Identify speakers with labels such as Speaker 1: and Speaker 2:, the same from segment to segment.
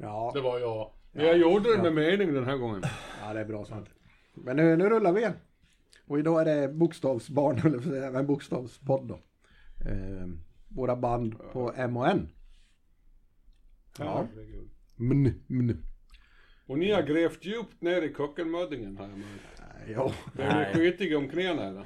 Speaker 1: Ja,
Speaker 2: Det var jag. Men jag gjorde det med mening den här gången.
Speaker 1: ja det är bra Svante. Men nu, nu rullar vi. Och idag är det bokstavsbarn, eller en bokstavspodd då. Eh, våra band på M och N. Ja. Mn, mn.
Speaker 2: Och ni har grävt djupt ner i kökkenmöddingen har jag märkt.
Speaker 1: Ja.
Speaker 2: Är ni skitiga om knäna eller?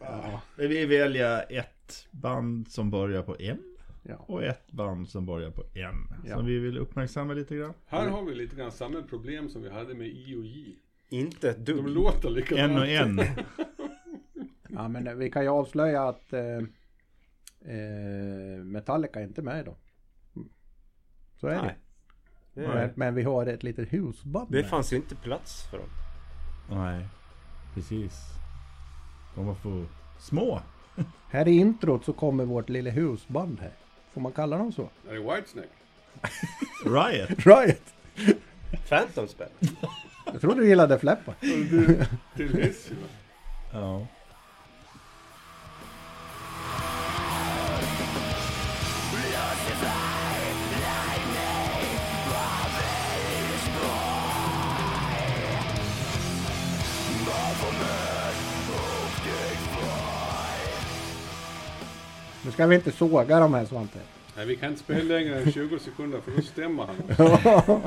Speaker 1: ja.
Speaker 3: Men Vi väljer ett band som börjar på M
Speaker 1: Ja.
Speaker 3: och ett band som börjar på N.
Speaker 1: Ja.
Speaker 3: Som vi vill uppmärksamma lite grann.
Speaker 2: Här har vi lite grann samma problem som vi hade med I och J.
Speaker 4: Inte ett
Speaker 2: De
Speaker 4: dugg.
Speaker 2: låter likadant.
Speaker 3: En och en.
Speaker 1: ja, men vi kan ju avslöja att eh, eh, Metallica är inte med idag. Så är det.
Speaker 4: Nej. Det,
Speaker 1: Men, men vi har ett litet husband
Speaker 4: det
Speaker 1: med.
Speaker 4: fanns ju inte plats för dem.
Speaker 3: Nej, precis. De var för små.
Speaker 1: Här i introt så kommer vårt lilla husband här. Får man kalla dem så?
Speaker 2: Är det Whitesnake?
Speaker 3: Riot.
Speaker 1: Riot!
Speaker 4: Phantom spel.
Speaker 1: Jag tror du gillade Fläppa.
Speaker 2: Till hiss ju.
Speaker 3: Ja.
Speaker 1: Nu ska vi inte såga de här Svante.
Speaker 2: Nej, vi kan inte spela längre än 20 sekunder för då stämmer han.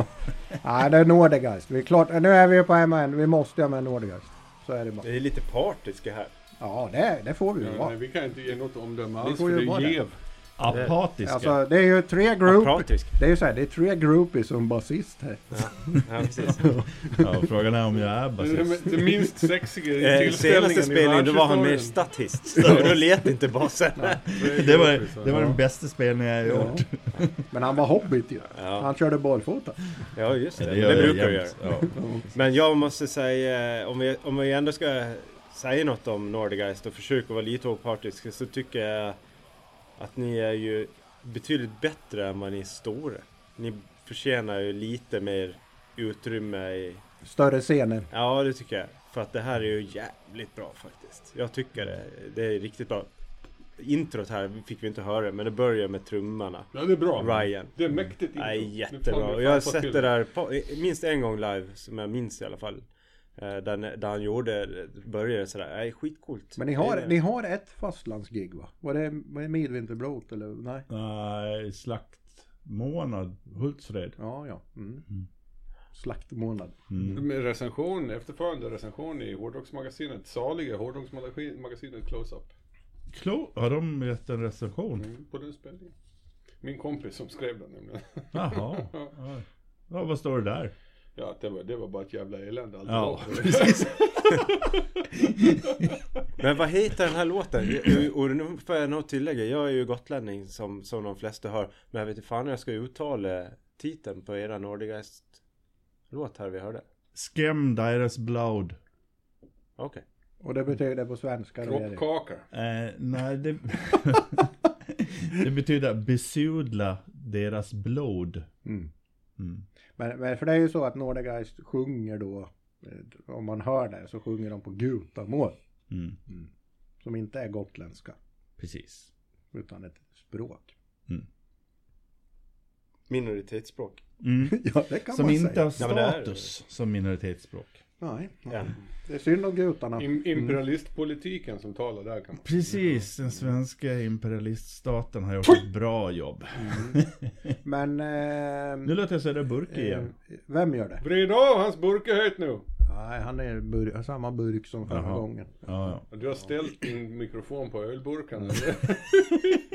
Speaker 1: Nej, det är Nordegeist. Vi är klart, nu är vi på MN. Vi måste ha med Nordegeist. Så är det bara.
Speaker 4: Vi är lite partiska här.
Speaker 1: Ja, det, det får vi ju
Speaker 2: Ja,
Speaker 1: vara.
Speaker 2: nej, vi kan inte ge något omdöme
Speaker 1: Vi
Speaker 2: alls
Speaker 1: får
Speaker 2: för det är
Speaker 1: det.
Speaker 3: Apatiska.
Speaker 1: Alltså, det är ju tre group.
Speaker 4: Apatisk.
Speaker 1: Det är ju så här, det är tre groupies som basist här.
Speaker 4: Ja, precis.
Speaker 3: Ja, frågan är om jag är basist.
Speaker 2: det minst sexiga
Speaker 4: Eh,
Speaker 2: tillställningen
Speaker 4: senaste
Speaker 2: i
Speaker 4: spelningen då var han mer statist. Så då lät inte basen.
Speaker 3: Det var, det var den bästa spelningen jag
Speaker 1: Ja.
Speaker 3: gjort.
Speaker 1: Men han var hobbit ju.
Speaker 4: Ja,
Speaker 1: Han körde barfota.
Speaker 4: ja just det. Det,
Speaker 3: jag
Speaker 4: brukar du göra. Men jag måste säga, om vi, om vi ändå ska säga något om Nordigeist och försöka vara lite opartisk så tycker jag att ni är ju betydligt bättre än vad ni är stora. Ni förtjänar ju lite mer utrymme i...
Speaker 1: Större scener.
Speaker 4: Ja, det tycker jag. För att det här är ju jävligt bra faktiskt. Jag tycker det. Det är riktigt bra. Introt här fick vi inte höra, men det börjar med trummorna.
Speaker 2: Ja, det är bra.
Speaker 4: Ryan.
Speaker 2: Det är mäktigt intro. Fan
Speaker 4: jättebra. Och jag har sett det där på, minst en gång live, som jag minns i alla fall. Eh, Där, där han gjorde, började sådär, nej skitcoolt.
Speaker 1: Men ni har,
Speaker 4: Det
Speaker 1: ni har ett fastlandsgig va? Var det, var det Midvinterblot eller? Nej?
Speaker 3: Nej, slaktmånad, Hultsfred.
Speaker 1: Ja, ja. Mm. Slaktmånad.
Speaker 3: Mm.
Speaker 2: Med recension, efterföljande recension i hårdrocksmagasinet, saliga hårdrocksmagasinet Close-Up.
Speaker 3: Klo, har de gett en recension?
Speaker 2: Mm, på den spelningen. Min kompis som skrev den nämligen.
Speaker 3: Jaha. Ja. Ja, vad står det där?
Speaker 2: Ja, det var, det var bara ett jävla elände allt
Speaker 3: Ja, precis.
Speaker 4: Men vad heter den här låten? Jag- Och nu får jag nog tillägga, jag är ju gotlänning som, som de flesta hör. Men jag vet inte fan hur jag ska uttala titeln på era Nordigeist låt här vi hörde.
Speaker 3: Skäm deras blod.
Speaker 4: Okej.
Speaker 1: Och det betyder på svenska då.
Speaker 2: Kroppkaka.
Speaker 3: Eh, nej, det... det betyder besudla deras blod.
Speaker 1: Mm.
Speaker 3: Mm.
Speaker 1: Men, men för det är ju så att Nordegeist sjunger då, eh, om man hör det, så sjunger de på gutamål.
Speaker 3: Mm.
Speaker 1: Som inte är gotländska,
Speaker 3: Precis.
Speaker 1: utan ett språk.
Speaker 4: Minoritetsspråk.
Speaker 3: Mm.
Speaker 1: Ja, det kan
Speaker 3: Som
Speaker 1: man
Speaker 3: inte
Speaker 1: säga.
Speaker 3: har
Speaker 4: Ja, men det är-
Speaker 3: status som minoritetsspråk.
Speaker 1: Nej, nej.
Speaker 4: Ja.
Speaker 1: det är synd om gutarna.
Speaker 2: Im- imperialistpolitiken som talar där kan man
Speaker 3: Precis, den svenska imperialiststaten har gjort ett bra jobb.
Speaker 1: Men...
Speaker 3: Nu
Speaker 1: Eh,
Speaker 3: låter jag säga burk
Speaker 1: eh,
Speaker 3: igen.
Speaker 1: vem gör det?
Speaker 2: Vrid av hans burkighet nu!
Speaker 1: Nej, han är bur- samma burk som förra
Speaker 3: Jaha.
Speaker 1: gången.
Speaker 3: Ja, ja.
Speaker 2: Du har ställt din mikrofon på ölburken. eller?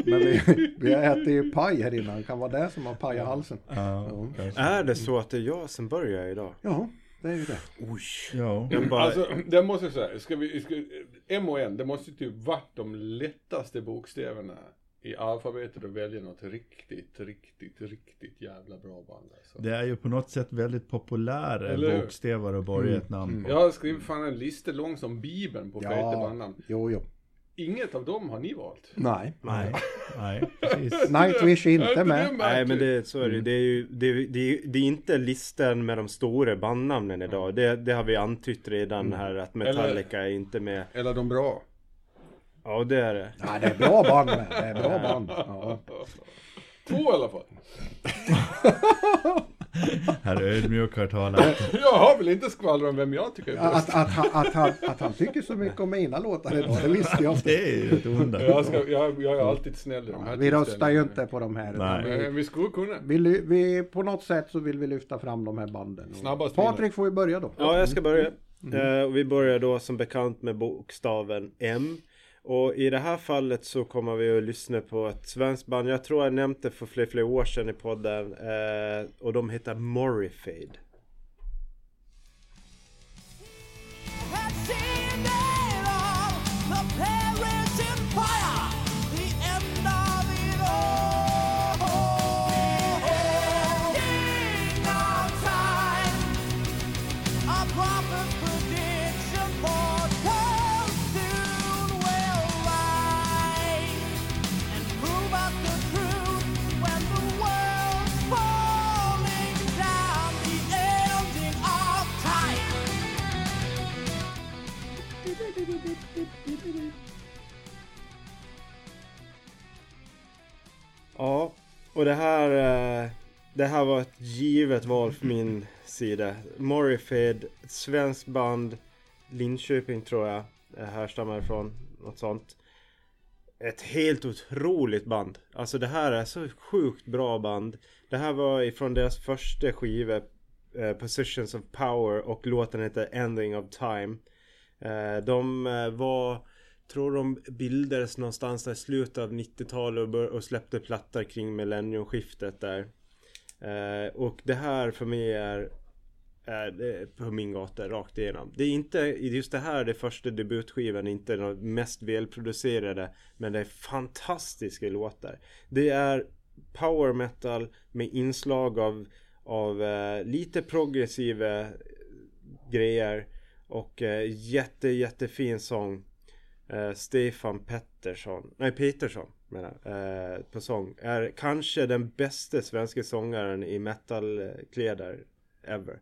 Speaker 1: Men vi, vi har ätit ju paj här innan. Kan vara det som har pajat halsen.
Speaker 3: ja.
Speaker 4: Är det så att det är jag som börjar idag?
Speaker 1: Ja, det är ju det.
Speaker 4: Oj.
Speaker 3: Ja.
Speaker 4: Jag bara...
Speaker 2: Alltså, det måste jag säga. Ska vi, ska, M och N, det måste ju typ varit de lättaste bokstäverna i alfabetet att välja något riktigt, riktigt, riktigt jävla bra band. Alltså.
Speaker 3: Det är ju på något sätt väldigt populära
Speaker 2: Eller
Speaker 3: bokstäver att börja ett namn på.
Speaker 2: Jag har skrivit fan en lista lång som bibeln på
Speaker 1: Ja,
Speaker 2: bandnamn.
Speaker 1: jo, jo.
Speaker 2: Inget av dem har ni valt.
Speaker 1: Nej.
Speaker 3: Nej, nej.
Speaker 1: Nightwish är inte
Speaker 2: det
Speaker 1: med.
Speaker 4: Nej men det, så är det. Det är ju det, det, det är inte listan med de stora bandnamnen idag. Det, det har vi antytt redan här att Metallica är inte med.
Speaker 2: Eller de bra.
Speaker 4: Ja det är det.
Speaker 1: Nej, det är bra band med. Det är bra band. Ja.
Speaker 2: Två i alla fall.
Speaker 3: ödmjukare talat.
Speaker 2: Jag har väl inte skvallrat om vem jag tycker är bäst.
Speaker 1: Att, att, han- att, han, att han tycker så mycket om mina låtar idag, det visste jag inte.
Speaker 3: Det är ju ett onda.
Speaker 2: Jag, ska, jag, jag är alltid snäll i de här
Speaker 1: Vi röstar ju inte på de här.
Speaker 3: Nej.
Speaker 1: Vi,
Speaker 2: Vi skulle kunna.
Speaker 1: vi, vi, på något sätt så vill vi lyfta fram de här banden.
Speaker 2: Snabbast
Speaker 1: Patrik får ju börja då.
Speaker 4: Ja, jag ska börja.
Speaker 1: Mm.
Speaker 4: Och vi börjar då som bekant med bokstaven M. Och i det här fallet så kommer vi att lyssna på ett svenskt band. Jag tror jag nämnt det för fler fler år sedan i podden. Eh, och de heter Morrifade. Och det här, eh, det här var ett givet val för min sida. Morrifade, ett svenskt band, Linköping tror jag, eh, härstammar ifrån, något sånt. Ett helt otroligt band. Alltså det här är så sjukt bra band. Det här var ifrån deras första skiva, eh, Positions of Power, och låten heter Ending of Time. Eh, de eh, var Tror de bildades någonstans där i slutet av 90-talet och, och släppte plattor kring millenniumskiftet där. Eh, och det här för mig är, är på min gata rakt igenom. Det är inte, just det här det första debutskivan, inte den mest välproducerade. Men det är fantastiska låtar. Det är power metal med inslag av, av eh, lite progressiva grejer. Och eh, jätte jättefin sång. Eh, Stefan Pettersson, nej Petersson menar jag, eh, på sång. Är kanske den bästa svenska sångaren i metalkläder ever.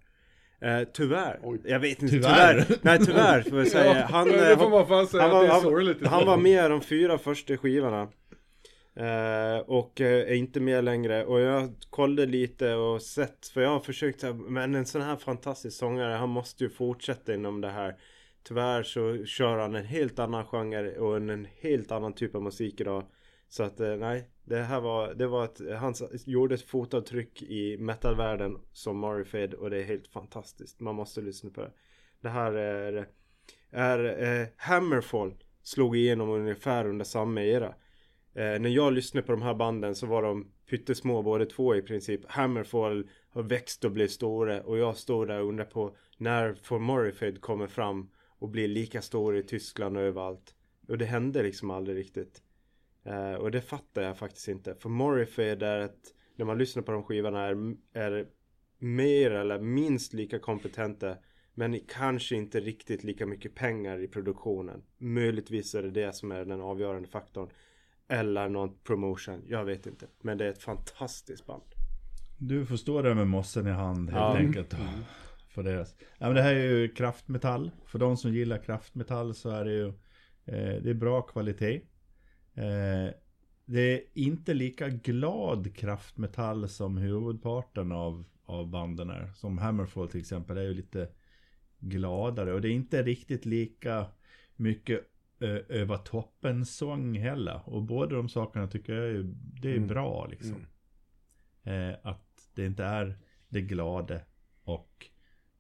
Speaker 4: Eh, tyvär.
Speaker 1: Oj.
Speaker 4: Jag vet inte,
Speaker 3: Tyvärr.
Speaker 4: tyvärr. Nej tyvärr får jag säga. Han,
Speaker 2: Ja,
Speaker 4: eh,
Speaker 2: det får man fan säga
Speaker 4: han var, han, han var med de fyra första skivorna. Eh, och eh, är inte med längre. Och jag kollade lite och sett, för jag har försökt, men en sån här fantastisk sångare, han måste ju fortsätta inom det här. Tyvärr så kör han en helt annan genre och en, en helt annan typ av musik idag. Så att eh, nej, det här var, det var ett, han gjorde ett fotavtryck i metalvärlden som Morrifade och det är helt fantastiskt. Man måste lyssna på det. Det här är, är eh, Hammerfall slog igenom ungefär under samma era. Eh, när jag lyssnade på de här banden så var de pyttesmå båda två i princip. Hammerfall har växt och blivit stora och jag stod där och undrade på när får Morrifade kommer fram och blir lika stor i Tyskland och överallt. Och det hände liksom aldrig riktigt. Eh, och det fattar jag faktiskt inte. För Morrifade är ett, när man lyssnar på de skivorna är, är mer eller minst lika kompetenta. Men kanske inte riktigt lika mycket pengar i produktionen. Möjligtvis är det det som är den avgörande faktorn. Eller någon promotion, jag vet inte. Men det är ett fantastiskt band.
Speaker 3: Du får stå där med mossen i hand helt
Speaker 4: Ja.
Speaker 3: enkelt. För deras. Ja, men det här är ju kraftmetall. För de som gillar kraftmetall så är det ju eh, det är bra kvalitet. Eh, det är inte lika glad kraftmetall som huvudparten av, av banden är. Som Hammerfall till exempel är ju lite gladare. Och det är inte riktigt lika mycket ö, över toppen sång heller. Och båda de sakerna tycker jag är, det är
Speaker 1: Mm.
Speaker 3: bra liksom. Eh, att det inte är det glada och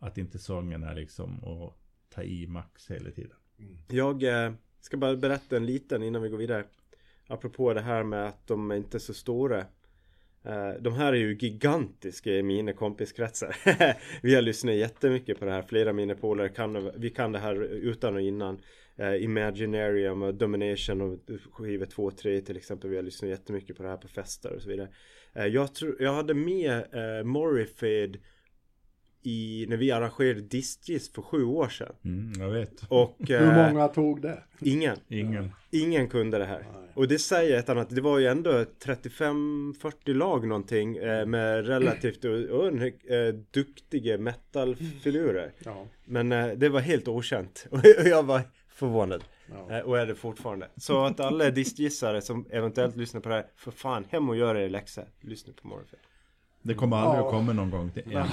Speaker 3: att inte sången är liksom att ta i max hela tiden. Mm.
Speaker 4: Jag eh, ska bara berätta en liten innan vi går vidare. Apropå det här med att de är inte är så stora. Eh, de här är ju gigantiska i mina kompiskretsar. vi har lyssnat jättemycket på det här. Flera av mina polare kan, vi kan det här utan och innan. Eh, Imaginarium och Domination och skiva 2 och 3 till exempel. Vi har lyssnat jättemycket på det här på fester och så vidare. Eh, jag, tror, jag hade med eh, Morrifade i, när vi arrangerade Discgist för sju år sedan.
Speaker 3: Mm, jag vet.
Speaker 4: Och
Speaker 1: Hur
Speaker 4: eh,
Speaker 1: många tog det?
Speaker 4: ingen.
Speaker 3: Ingen.
Speaker 4: Ingen kunde det här. Och det säger ett annat. Det var ju ändå 35-40 lag någonting eh, med relativt eh, duktiga metalfilurer.
Speaker 1: Ja.
Speaker 4: Men det var helt okänt. Och jag var förvånad.
Speaker 1: Ja.
Speaker 4: Och är det fortfarande. Så att alla diskgissare som eventuellt lyssnar på det här. För fan, hem och gör er läxa. Lyssna på Morrify.
Speaker 3: Det kommer aldrig
Speaker 1: Ja.
Speaker 3: att komma någon gång till igen.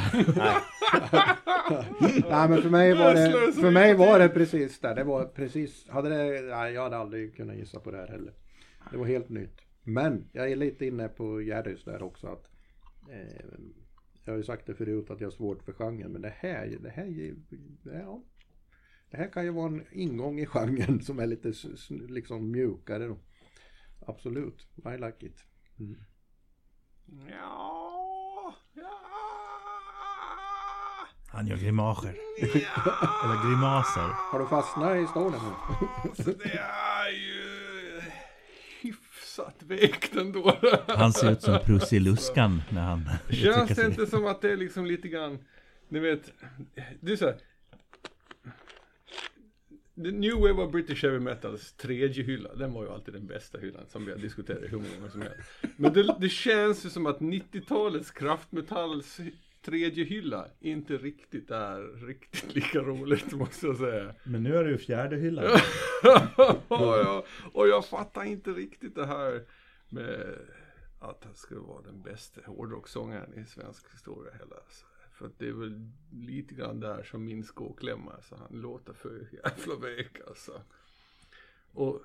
Speaker 1: Nej men för mig var det, för mig var det precis där. Det var precis, hade det, nej jag hade aldrig kunnat gissa på det här heller. Det var helt nytt. Men jag är lite inne på Jerrys där också att eh, Jag har ju sagt det förut att jag har svårt för genren men det här, det här, är- ja, det här kan ju vara en ingång i genren som är lite liksom mjukare då. Absolut, I like it.
Speaker 2: Ja, ja.
Speaker 3: Han gör grimaser. Eller grimaser.
Speaker 1: Har du fastnat i stolen nu?
Speaker 2: Så det är ju hyfsat vekt ändå.
Speaker 3: Han ser ut som Prussiluskan när han
Speaker 2: Känns det inte som att det är liksom lite grann, ni vet, det är så här. New Wave of British Heavy Metals tredje hylla, den var ju alltid den bästa hyllan som vi har diskuterat hur många gånger som helst. Men det, det känns ju som att 90-talets kraftmetalls tredje hylla inte riktigt är riktigt lika roligt måste jag säga.
Speaker 3: Men nu är det ju fjärde hyllan.
Speaker 2: och, jag, och jag fattar inte riktigt det här med att han skulle vara den bästa hårdrocksångaren i svensk historia heller. Alltså. För att det är väl lite grann där som min skåklämma, alltså. han låter för jävla vek alltså. Och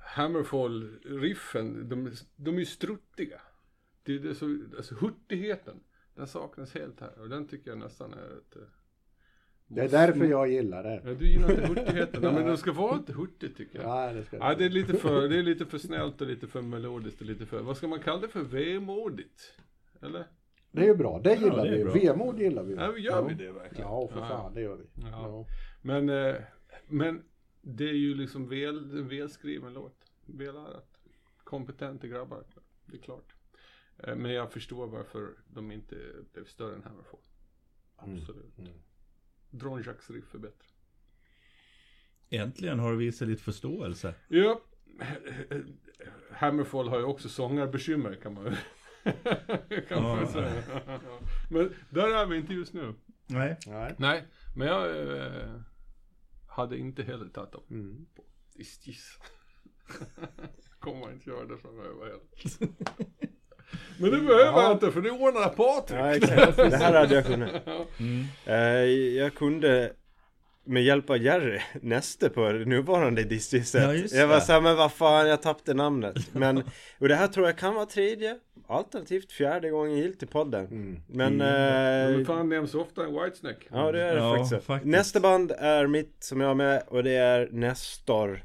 Speaker 2: Hammerfall-riffen, de, de är ju struttiga. Det är det så, alltså hurtigheten, den saknas helt här och den tycker jag nästan är ett... eh,
Speaker 1: Det är därför jag gillar det.
Speaker 2: Ja, du gillar inte hurtigheten. Ja, men de ska vara lite hurtigt tycker jag.
Speaker 1: Ja, det ska
Speaker 2: Ja, det är lite för, det är lite för snällt och lite för melodiskt och lite för, vad ska man kalla det för, vemodigt? Eller?
Speaker 1: Det är ju bra, det gillar
Speaker 3: det är
Speaker 1: vi
Speaker 3: bra.
Speaker 1: Vemod gillar vi.
Speaker 2: Ja, gör vi det verkligen?
Speaker 1: Ja, för
Speaker 2: Ja.
Speaker 1: fan, det gör vi.
Speaker 2: Ja.
Speaker 1: Ja.
Speaker 2: Men, eh, men det är ju liksom väl, en välskriven låt. Välärat. Kompetenta grabbar, det är klart. Eh, Men jag förstår varför de inte blev större än Hammerfall. Absolut.
Speaker 1: Mm.
Speaker 2: Dronjaks riff är bättre.
Speaker 3: Äntligen har du visat lite förståelse.
Speaker 2: Ja, Hammerfall har ju också sångarbekymmer kan man ju kan man
Speaker 3: Ja.
Speaker 2: säga. Men där är vi inte just nu.
Speaker 3: Nej.
Speaker 1: Nej.
Speaker 2: Nej, men jag eh, hade inte heller tagit dem
Speaker 1: Mm.
Speaker 2: på Istis. Kommer inte göra det framöver heller. Men det behöver jag inte för det ordnar Patrik.
Speaker 4: Ja, exakt. Det här hade jag kunnat.
Speaker 3: Mm.
Speaker 4: Eh, jag kunde med hjälp av Jerry nästa på det nuvarande distisset.
Speaker 3: Ja,
Speaker 4: jag var såhär, men vad fan, jag tappade namnet. Men, och det här tror jag kan vara tredje, alternativt fjärde gången gilt i podden.
Speaker 1: Mm.
Speaker 4: Men,
Speaker 2: Men
Speaker 4: eh,
Speaker 2: fan nämns ofta en Whitesnake.
Speaker 4: ja det är det
Speaker 3: Ja,
Speaker 4: faktiskt.
Speaker 3: faktiskt.
Speaker 4: Nästa band är mitt som jag har med och det är Nestor.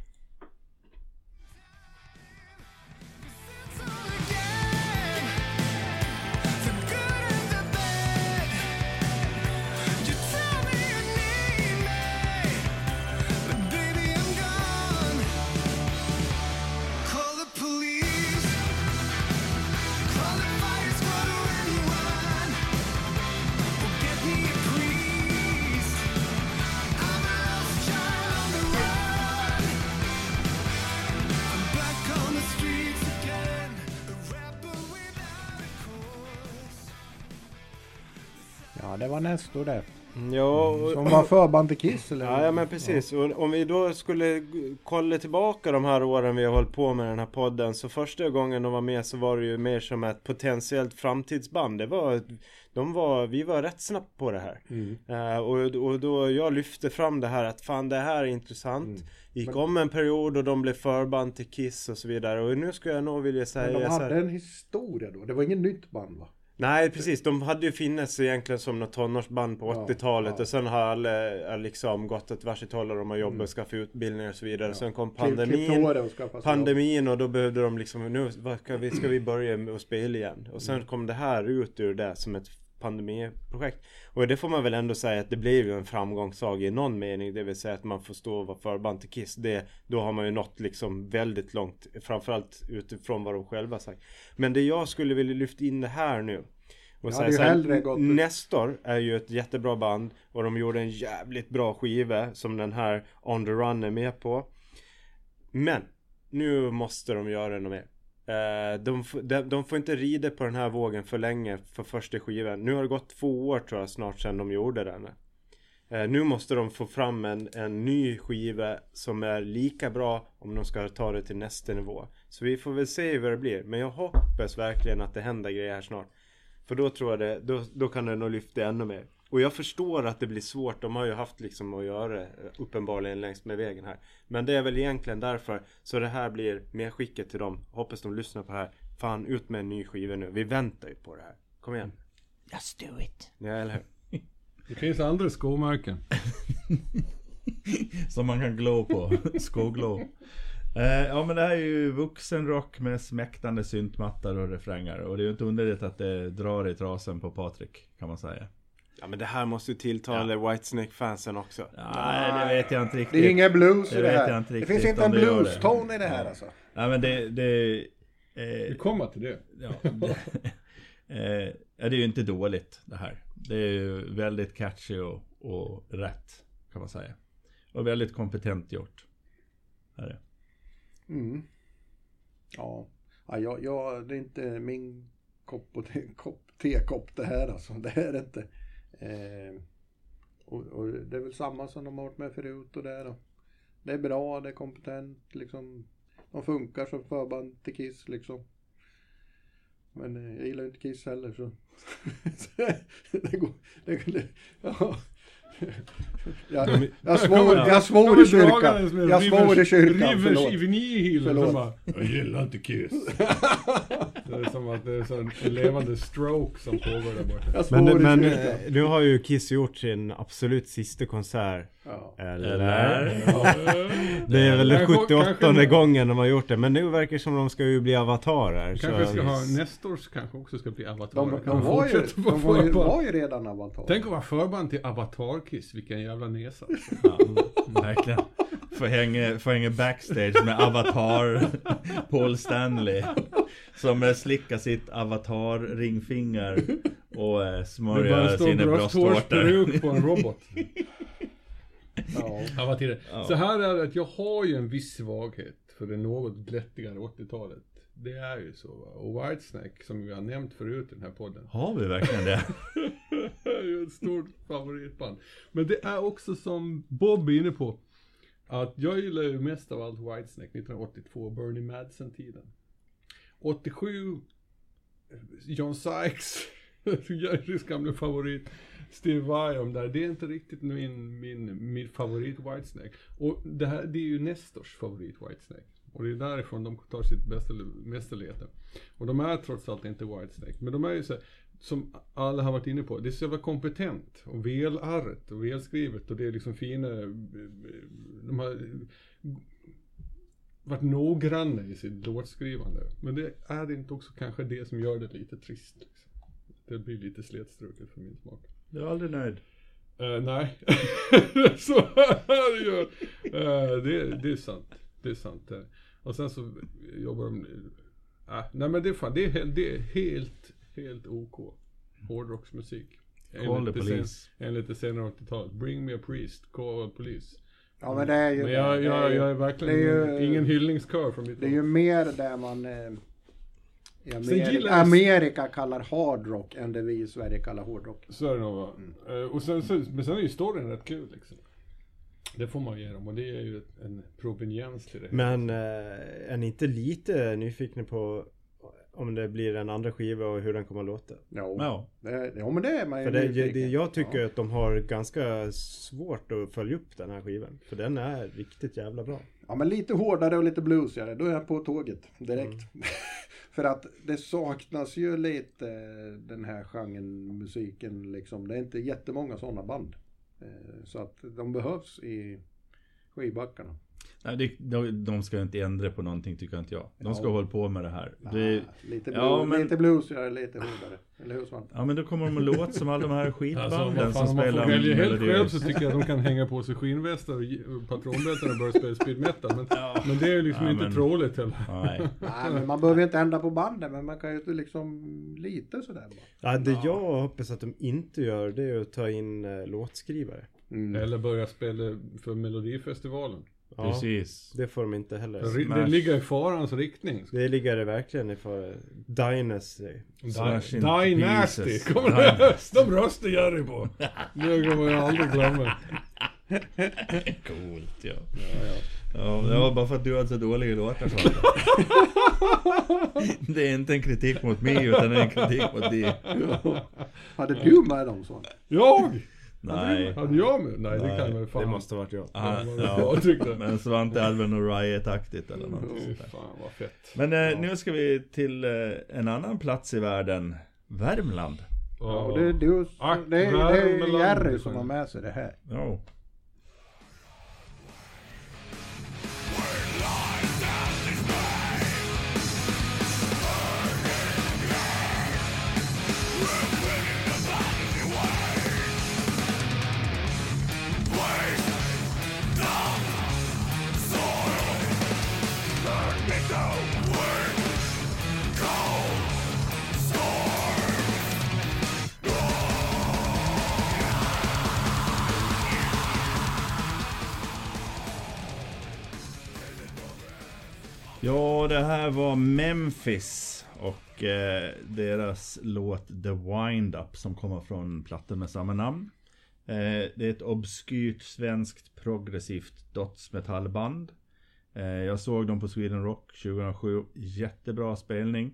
Speaker 1: Var Nestor det.
Speaker 4: Ja, och,
Speaker 1: Som var förband till Kiss eller?
Speaker 4: Ja, ja men precis. Och om vi då skulle kolla tillbaka de här åren vi har hållit på med den här podden. Så första gången de var med så var det ju mer som ett potentiellt framtidsband. Det var, de var, vi var rätt snabbt på det här.
Speaker 1: Mm.
Speaker 4: Eh, och, och då jag lyfte fram det här att fan det här är intressant.
Speaker 1: Mm.
Speaker 4: Gick om en period och de blev förband till Kiss och så vidare. Och nu skulle jag nog vilja
Speaker 1: Men
Speaker 4: säga
Speaker 1: de
Speaker 4: så här-
Speaker 1: hade en historia då. Det var inget nytt band va?
Speaker 4: Nej precis, de hade ju funnits egentligen som något tonårsband på
Speaker 1: Ja,
Speaker 4: 80-talet
Speaker 1: ja.
Speaker 4: och sen har alla eh, liksom gått ett varsitt håll och de har jobbat och skaffat utbildning och så vidare. Sen kom pandemin,
Speaker 1: och
Speaker 4: pandemin och då behövde de liksom, nu ska vi, ska vi börja med att spela igen. Och sen kom det här ut ur det som ett pandemiprojekt. Och det får man väl ändå säga att det blev ju en framgångssaga i någon mening. Det vill säga att man får stå och vara förband till Kiss. Det, då har man ju nått liksom väldigt långt. Framförallt utifrån vad de själva sagt. Men det jag skulle vilja lyfta in det här nu. Och
Speaker 1: Jag
Speaker 4: säga Nestor är ju ett jättebra band. Och de gjorde en jävligt bra skiva som den här On the Run är med på. Men nu måste de göra något mer. Eh, de, de, de får inte rida på den här vågen för länge för första skivan. Nu har det gått två år tror jag snart sedan de gjorde den. Eh, nu måste de få fram en, en ny skiva som är lika bra om de ska ta det till nästa nivå. Så vi får väl se vad det blir. Men jag hoppas verkligen att det händer grejer här snart. För då tror jag det, då, då kan det nog lyfta ännu mer. Och jag förstår att det blir svårt, de har ju haft liksom att göra eh, uppenbarligen längs med vägen här. Men det är väl egentligen därför, så det här blir medskicket till dem. Hoppas de lyssnar på det här. Fan, ut med en ny skiva nu. Vi väntar ju på det här. Kom igen.
Speaker 5: Just do it.
Speaker 4: Ja, eller hur?
Speaker 2: Det finns andra skomärken.
Speaker 3: Som man kan glå på. Skoglow. Eh, ja men det här är ju vuxenrock med smäktande syntmattor och refränger. Och det är ju inte underligt att det drar i trasen på Patrik. Kan man säga.
Speaker 4: Ja men det här måste ju tilltala Whitesnake-fansen också.
Speaker 3: Nej det vet jag inte riktigt.
Speaker 1: Det är ingen blues
Speaker 3: Det
Speaker 1: i det här.
Speaker 3: inte
Speaker 1: Det finns inte en
Speaker 3: det gör det.
Speaker 1: blues-ton i det här alltså.
Speaker 3: Nej men det... det
Speaker 2: Vi
Speaker 3: eh,
Speaker 2: kommer till det.
Speaker 3: ja, det, eh, ja, det är ju inte dåligt det här. Det är ju väldigt catchy och, och rätt. Kan man säga. Och väldigt kompetent gjort. Är det.
Speaker 1: Mm. Ja, ja jag, jag, det är inte min kopp och te, kopp, tekopp det här alltså. Det här är inte. Eh, och, och det är väl samma som de har varit med förut och det är då. Det är bra, det är kompetent liksom. De funkar som förband till Kiss liksom. Men eh, jag gillar inte Kiss heller så. det går, det, det, ja. Jag, jag svor, jag svor i kyrkan. Jag svor i kyrkan,
Speaker 2: Rivers
Speaker 1: förlåt.
Speaker 2: i vinihil.
Speaker 1: Förlåt.
Speaker 2: Som bara, jag gillar inte Kiss. det är som att det är så en levande stroke som pågår där borta.
Speaker 4: Men, men eh, nu har ju Kiss gjort sin absolut sista konsert.
Speaker 1: Ja.
Speaker 4: Eller?
Speaker 3: Eller?
Speaker 4: Det är väl den
Speaker 2: Kanske-
Speaker 4: 78
Speaker 2: kanske-
Speaker 4: gången de har gjort det. Men nu verkar det som de ska ju bli avatarer.
Speaker 2: Kanske
Speaker 4: så...
Speaker 2: ska ha, Nestors kanske också ska bli avatar.
Speaker 1: De,
Speaker 2: Kan
Speaker 1: de, var ju, de var, ju, var ju redan avatar.
Speaker 2: Tänk att vara förband till Avatar-Kiss, vilken jävla nesa.
Speaker 3: Ja, verkligen. Får hänga, får hänga backstage med Avatar Paul Stanley. Som slickar sitt Avatar ringfinger och eh,
Speaker 2: Det
Speaker 3: smörjer sina bröstvårtor.
Speaker 2: brösthårsperuk på en robot. Det.
Speaker 3: Ja.
Speaker 2: Så här är det att jag har ju en viss svaghet för det något glättigare 80-talet. Det är ju så. va. Och Whitesnake, som vi har nämnt förut i den här podden.
Speaker 3: Har vi verkligen det?
Speaker 2: är ju ett stort favoritband. Men det är också som Bob är inne på. Att jag gillar ju mest av allt Whitesnake 1982, Bernie Madsen-tiden. 87, John Sykes, Jerrys gamla favorit. Steve Vai om där, det är inte riktigt min, min, min favorit Whitesnake. Och det här, det är ju Nestors favorit Whitesnake. Och det är därifrån de tar sitt bästa mästerlete. Och de är trots allt inte Whitesnake, men de är ju så här, som alla har varit inne på, det är så jävla kompetent och välarret och välskrivet och det är liksom fina, de har varit noggranna i sitt låtskrivande. Men det är inte också kanske det som gör det lite trist. Liksom. Det blir lite slätstruket för min smak.
Speaker 3: Du är aldrig nöjd.
Speaker 2: Eh, nej, så är det ju. Eh, det, det är sant. Det är sant. Och sen så jobbar de... Uh, nej men det är fan, det är, det är helt, helt OK. Hårdrocksmusik.
Speaker 3: Call the
Speaker 2: det sen-
Speaker 3: police.
Speaker 2: Enligt det senare 80-talet. Bring me a priest, call police.
Speaker 1: ja, men det är ju...
Speaker 2: Men jag,
Speaker 1: det
Speaker 2: jag, jag är verkligen
Speaker 1: det är ju-
Speaker 2: ingen hyllningskör från mitt
Speaker 1: Det är ju mer där man eh, i Amerika, Amerika kallar hardrock än det vi i Sverige kallar hårdrock.
Speaker 2: Så är det nog va. Eh, och sen, så, men sen är ju storyn rätt kul liksom. Det får man ge dem och det är ju en proveniens till det.
Speaker 4: Men eh, är ni inte lite nyfikna på om det blir en andra skiva och hur den kommer att låta?
Speaker 1: Ja,
Speaker 3: Ja.
Speaker 1: det, ja men det är man ju
Speaker 4: För det, det, jag tycker
Speaker 1: Ja.
Speaker 4: att de har ganska svårt att följa upp den här skivan. För den är riktigt jävla bra.
Speaker 1: Ja men lite hårdare och lite bluesigare, då är jag på tåget direkt. För att det saknas ju lite den här genren musiken liksom. Det är inte jättemånga sådana band. Eh, så att de behövs i skivbackarna.
Speaker 3: Nej, det, de, de ska inte ändra på någonting tycker inte jag. De ska
Speaker 1: Ja.
Speaker 3: hålla på med det här. Det,
Speaker 1: Ah, lite,
Speaker 3: ja,
Speaker 1: blue,
Speaker 3: men-
Speaker 1: lite bluesigare, lite hårdare. Eller hur Svante?
Speaker 3: ja men då kommer de att låta som alla de här
Speaker 2: Alltså
Speaker 3: skitbanden
Speaker 2: fan,
Speaker 3: som
Speaker 2: om man
Speaker 3: spelar
Speaker 2: får välja helt själv så tycker jag att de kan hänga på sig skinnvästar och patronbälten och börja spela speed metal. Men,
Speaker 3: Ja.
Speaker 2: men det är ju liksom
Speaker 3: Ja,
Speaker 2: inte
Speaker 3: men-
Speaker 2: troligt heller.
Speaker 3: Nej.
Speaker 1: Nej men man behöver inte ändra på bandet men man kan ju liksom lite sådär bara.
Speaker 4: Ja, det jag hoppas att de inte gör det är att ta in eh, låtskrivare.
Speaker 1: Mm.
Speaker 2: Eller börja spela för Melodifestivalen.
Speaker 4: Ja,
Speaker 3: Precis.
Speaker 4: det får de inte heller.
Speaker 3: Smash.
Speaker 2: det ligger i farans riktning.
Speaker 4: Det ligger det verkligen i för Dynasty.
Speaker 2: Dynasty. Kommer? De röstar Jerry på. Det kommer jag aldrig glömma.
Speaker 3: Coolt ja.
Speaker 2: Ja, ja.
Speaker 3: Ja, det var bara för att du hade så dåliga låtar Svante. Det är inte en kritik mot mig utan det är en kritik mot dig.
Speaker 1: Hade du med dem så?
Speaker 2: Jag?
Speaker 3: Nej.
Speaker 2: Hade jag med? Nej, det
Speaker 3: Nej,
Speaker 2: kan väl fan.
Speaker 4: Det måste varit jag.
Speaker 3: Ah,
Speaker 2: Ja,
Speaker 3: ja.
Speaker 2: jag.
Speaker 3: Men Svante hade väl något riot-aktigt eller något
Speaker 2: Fy
Speaker 3: sånt där.
Speaker 2: fan vad fett.
Speaker 3: Men eh, nu ska vi till eh, en annan plats i världen. Värmland.
Speaker 1: Ja, och det, är du,
Speaker 2: Ack,
Speaker 1: det, är- det
Speaker 2: Värmeland.
Speaker 1: är Jerry som har med sig det här.
Speaker 3: Ja. Ja, det här var Memphis och eh, deras låt The Wind Up som kommer från plattan med samma namn. Eh, det är ett obskyrt svenskt progressivt dödsmetallband. Eh, jag såg dem på Sweden Rock 2007. Jättebra spelning.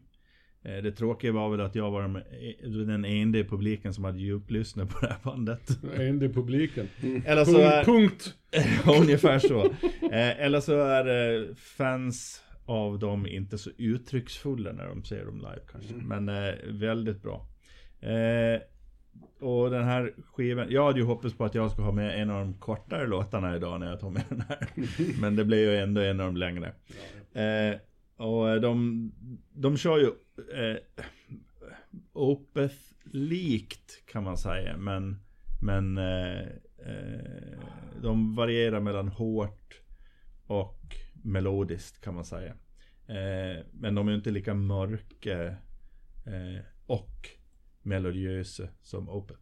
Speaker 3: Eh, det tråkiga var väl att jag var den- den enda i publiken som hade djuplyssnat på det här bandet.
Speaker 2: En i publiken.
Speaker 3: Eller så är...
Speaker 2: Punkt.
Speaker 3: Ungefär så. Eh, eller så är eh, fans av dem inte så uttrycksfulla när de ser dem live kanske. Men eh, väldigt bra. Eh, och den här skivan, jag hade ju hoppats på att jag skulle ha med en av de kortare låtarna idag när jag tog med den här. Men det blev ju ändå en av de längre. Eh, och de, de kör ju eh, Opeth-likt kan man säga. Men, men eh, eh, de varierar mellan hårt och melodiskt kan man säga. Eh, men de är inte lika mörka eh, och melodiösa som Opeth.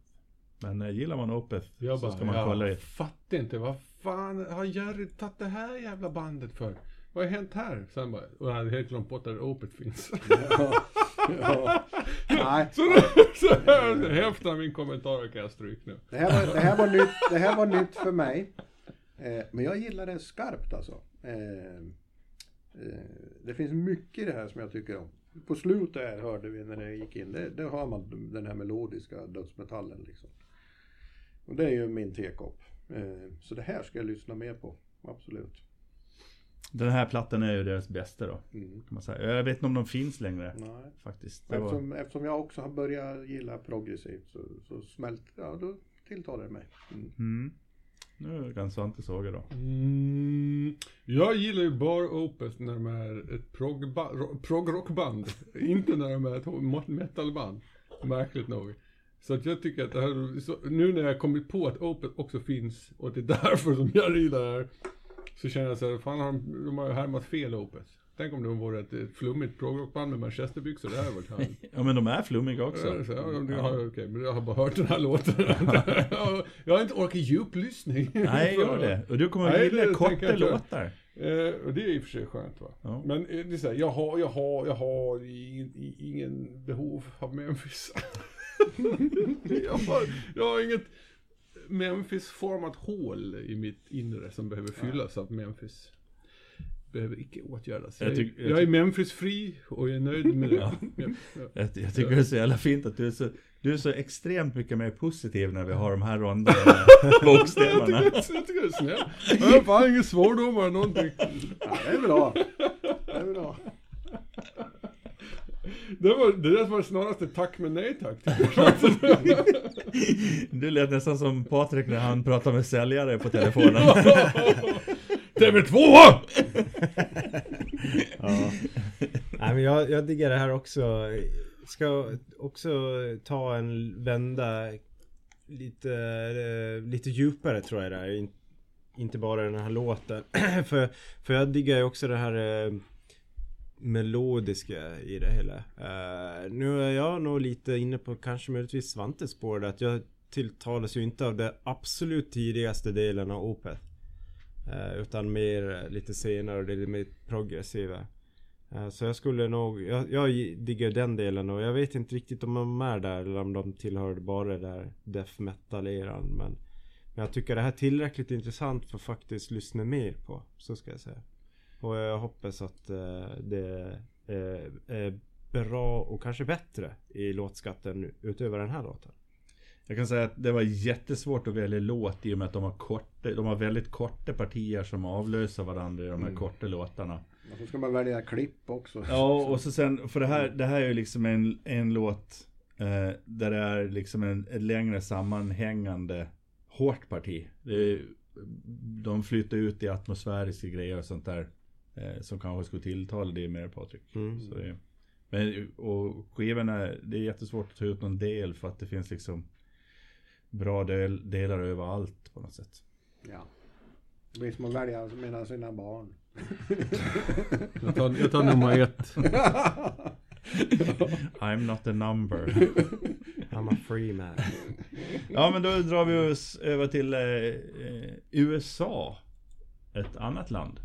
Speaker 3: Men eh, gillar man Opeth
Speaker 2: Jag
Speaker 3: så
Speaker 2: bara,
Speaker 3: ska man kolla
Speaker 2: jag
Speaker 3: det.
Speaker 2: fattar inte. Vad fan har Jerry tagit det här jävla bandet för? Vad har hänt här? Sen bara, och han hade helt glömt bort där Opet finns.
Speaker 1: Ja. Ja. Nej,
Speaker 2: så så här, hälften av min kommentar kan jag stryka nu.
Speaker 1: det här, var, det, här var nytt, det här var nytt för mig. Eh, men jag gillar det skarpt alltså. Eh, eh, det finns mycket i det här som jag tycker om. På slutet här hörde vi när det gick in, det, det hör man den här melodiska dödsmetallen liksom. Och det är ju min tekopp. Eh, så det här ska jag lyssna mer på, absolut.
Speaker 3: Den här plattan är ju deras bästa då.
Speaker 1: Mm.
Speaker 3: Kan man säga. Jag vet inte om de finns längre
Speaker 1: Nej.
Speaker 3: faktiskt. Var...
Speaker 1: Eftersom, eftersom jag också har börjat gilla progressivt så, så smält, ja då tilltalar det mig. Mm.
Speaker 3: Mm. Nu kan Svante såga då.
Speaker 2: Mm, jag gillar ju bara Opeth när de är ett progba- ro- inte när de är ett metalband. Märkligt nog. Så att jag tycker att det här, så, nu när jag kommit på att Opeth också finns och att det är därför som jag gillar det här. Så känner jag så här, fan har de, de har ju härmat fel Opeth. Tänk om de vore ett, flummigt progrockband med manchesterbyxor, det hade varit härligt.
Speaker 3: Ja men de är flummiga också.
Speaker 2: Ja, så, ja, det har men jag har bara hört den här låten. jag har inte orkat djuplyssning.
Speaker 3: Nej, gör det. Och du kommer att gilla korta låtar.
Speaker 2: Eh, och det är i och för sig skönt va.
Speaker 3: Ja.
Speaker 2: Men eh, det är så här, jag har, jag har, jag har ingen, ingen behov av Memphis. jag, har, jag har inget Memphis-format hål i mitt inre som behöver fyllas av Memphis. Behöver icke åtgärdas.
Speaker 3: Jag
Speaker 2: Jag,
Speaker 3: tyck- jag
Speaker 2: jag är Memphis-fri och jag är nöjd med det.
Speaker 3: Ja.
Speaker 2: Ja, ja.
Speaker 3: Jag, jag tycker det är så jävla fint att du är så, du är så extremt mycket mer positiv när vi har de här ronda
Speaker 2: Jag
Speaker 3: bokstäverna.
Speaker 2: tycker, jag tycker det är snällt. Jag har fan inga svordomar eller någonting.
Speaker 1: Ja, det är bra. Det är bra.
Speaker 2: Det, var, det där var snarast ett tack men nej tack.
Speaker 3: Du lät nästan som Patrik när han pratar med säljare på telefonen.
Speaker 2: TV2!
Speaker 4: Ja. Nej men jag, jag diggar det här också. Ska också ta en vända lite, eh, lite djupare tror jag det är. inte bara den här låten. för, för jag diggar ju också det här eh, melodiska i det hela. Uh, nu är jag nog lite inne på kanske möjligtvis Svantes spår att jag tilltalas ju inte av det absolut tidigaste delen av Opeth. Eh, utan mer eh, lite senare och det är lite mer progressiva. Eh, så jag skulle nog, jag, jag diggar den delen och jag vet inte riktigt om de är där eller om de tillhör bara där death metal eran men Men jag tycker det här är tillräckligt intressant för att faktiskt lyssna mer på. Så ska jag säga. Och jag hoppas att det är bra och kanske bättre i låtskatten utöver den här låten.
Speaker 3: Jag kan säga att det var jättesvårt att välja låt i och med att de har, korta, de har väldigt korta partier som avlöser varandra i de här korta låtarna.
Speaker 1: Och så ska man välja klipp också.
Speaker 3: Ja, och så sen, för det här, det här är ju liksom en, en låt eh, där det är liksom en, ett längre sammanhängande hårt parti. Det är, de flyttar ut i atmosfäriska grejer och sånt där. Eh, som kanske skulle tilltala dig mer Patrik.
Speaker 4: Mm.
Speaker 3: Så det, men, och skivorna, det är jättesvårt att ta ut någon del för att det finns liksom bra del, delar överallt på något sätt.
Speaker 1: Ja. Det blir som att välja mellan sina barn.
Speaker 2: Jag tar, jag tar nummer ett.
Speaker 3: I'm not a number.
Speaker 4: I'm a free man.
Speaker 3: Ja men då drar vi oss över till eh, eh, USA. Ett annat land.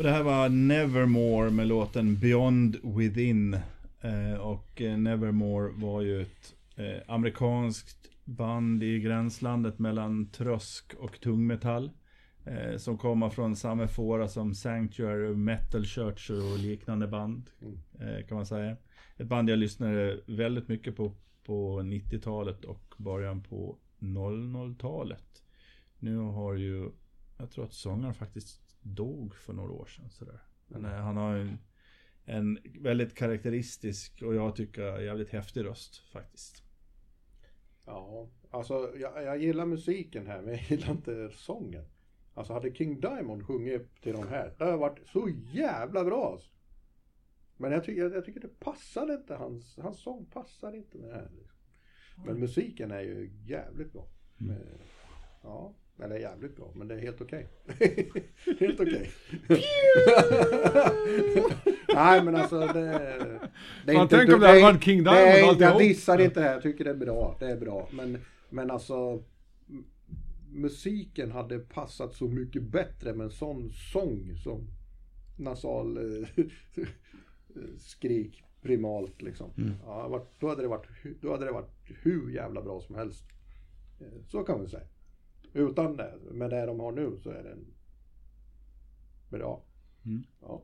Speaker 3: Och det här var Nevermore med låten Beyond Within. Eh, och eh, Nevermore var ju ett eh, amerikanskt band i gränslandet mellan trösk och tungmetall. Som kommer från samma fåra som Sanctuary, Metal Church och liknande band. Eh, kan man säga. Ett band jag lyssnade väldigt mycket på på 90-talet och början på 00-talet. Nu har ju, jag tror att sångaren faktiskt dog för några år sedan sådär. Men eh, han har en, en väldigt karaktäristisk och jag tycker jävligt häftig röst faktiskt.
Speaker 1: Ja, alltså jag, jag gillar musiken här men jag gillar inte sången. Alltså hade King Diamond sjungit till de här, det hade varit så jävla bra. Alltså. Men jag, tycker jag, jag tycker det passade inte, hans, hans sång passar inte med det här. Liksom. Men musiken är ju jävligt bra. Men, ja, eller jävligt bra, men det är helt okej. helt okej. Nej men alltså det, det är
Speaker 2: Fan,
Speaker 1: inte...
Speaker 2: tänk om det hade
Speaker 1: är-
Speaker 2: varit King Diamond
Speaker 1: Nej,
Speaker 2: alltihop.
Speaker 1: jag dissar inte det här. Jag tycker det är bra. Det är bra. Men, men alltså musiken hade passat så mycket bättre med en sån sång som nasal eh, skrik primalt liksom. Ja, vart- då, hade det varit, då hade det varit hur jävla bra som helst. Eh, Så kan man säga. Utan det, med det de har nu så är den bra.
Speaker 3: Mm.
Speaker 1: Ja.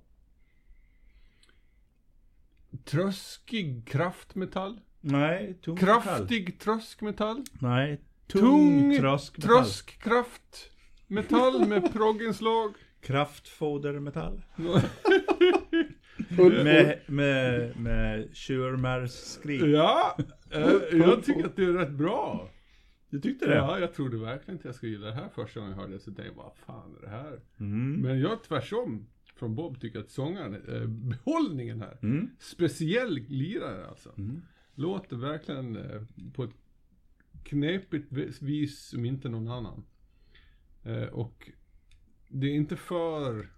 Speaker 2: Tröskig kraftmetall.
Speaker 3: Nej, tung metall.
Speaker 2: Kraftig tröskmetall.
Speaker 3: Nej, tung,
Speaker 2: Tung
Speaker 3: tröskmetall.
Speaker 2: tröskkraft. Metall med progginslag.
Speaker 3: Kraftfodermetall. Med, med, med tjurmärsskrik.
Speaker 2: Ja, eh, jag tycker att det är rätt bra.
Speaker 3: Du tyckte det?
Speaker 2: Ja, jag trodde verkligen inte jag skulle gilla det här första gången jag hörde det. Så tänkte jag, vad fan är det här?
Speaker 3: Mm.
Speaker 2: Men jag tvärsom från Bob tycker att sångaren, eh, behållningen här,
Speaker 3: Mm.
Speaker 2: speciell lirare alltså.
Speaker 3: Mm.
Speaker 2: Låter verkligen eh, på ett knepigt vis- som inte någon annan. Eh, och det är inte för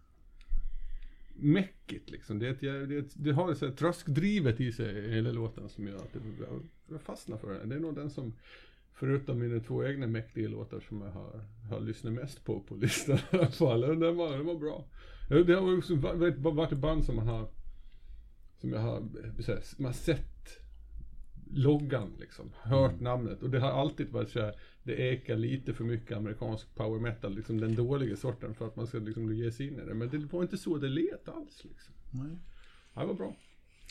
Speaker 2: mäckigt liksom. Det, ett, det, ett, det har så här tröskdrivet i sig, hela låten, som gör att det, jag, jag fastnar för den. Det är nog den som, förutom mina två egna mäktiga låtar, som jag har, har lyssnat mest på på listan i alla fall. Den var, den var bra. Det har också varit, ett band som man har, som jag har, eh, här, man sett loggan liksom, hört namnet. Och det har alltid varit så här, det ekar lite för mycket amerikansk power metal, liksom den dåliga sorten för att man ska liksom ge sig in i det. Men det var inte så det lät alls liksom.
Speaker 3: Nej.
Speaker 2: Det var bra.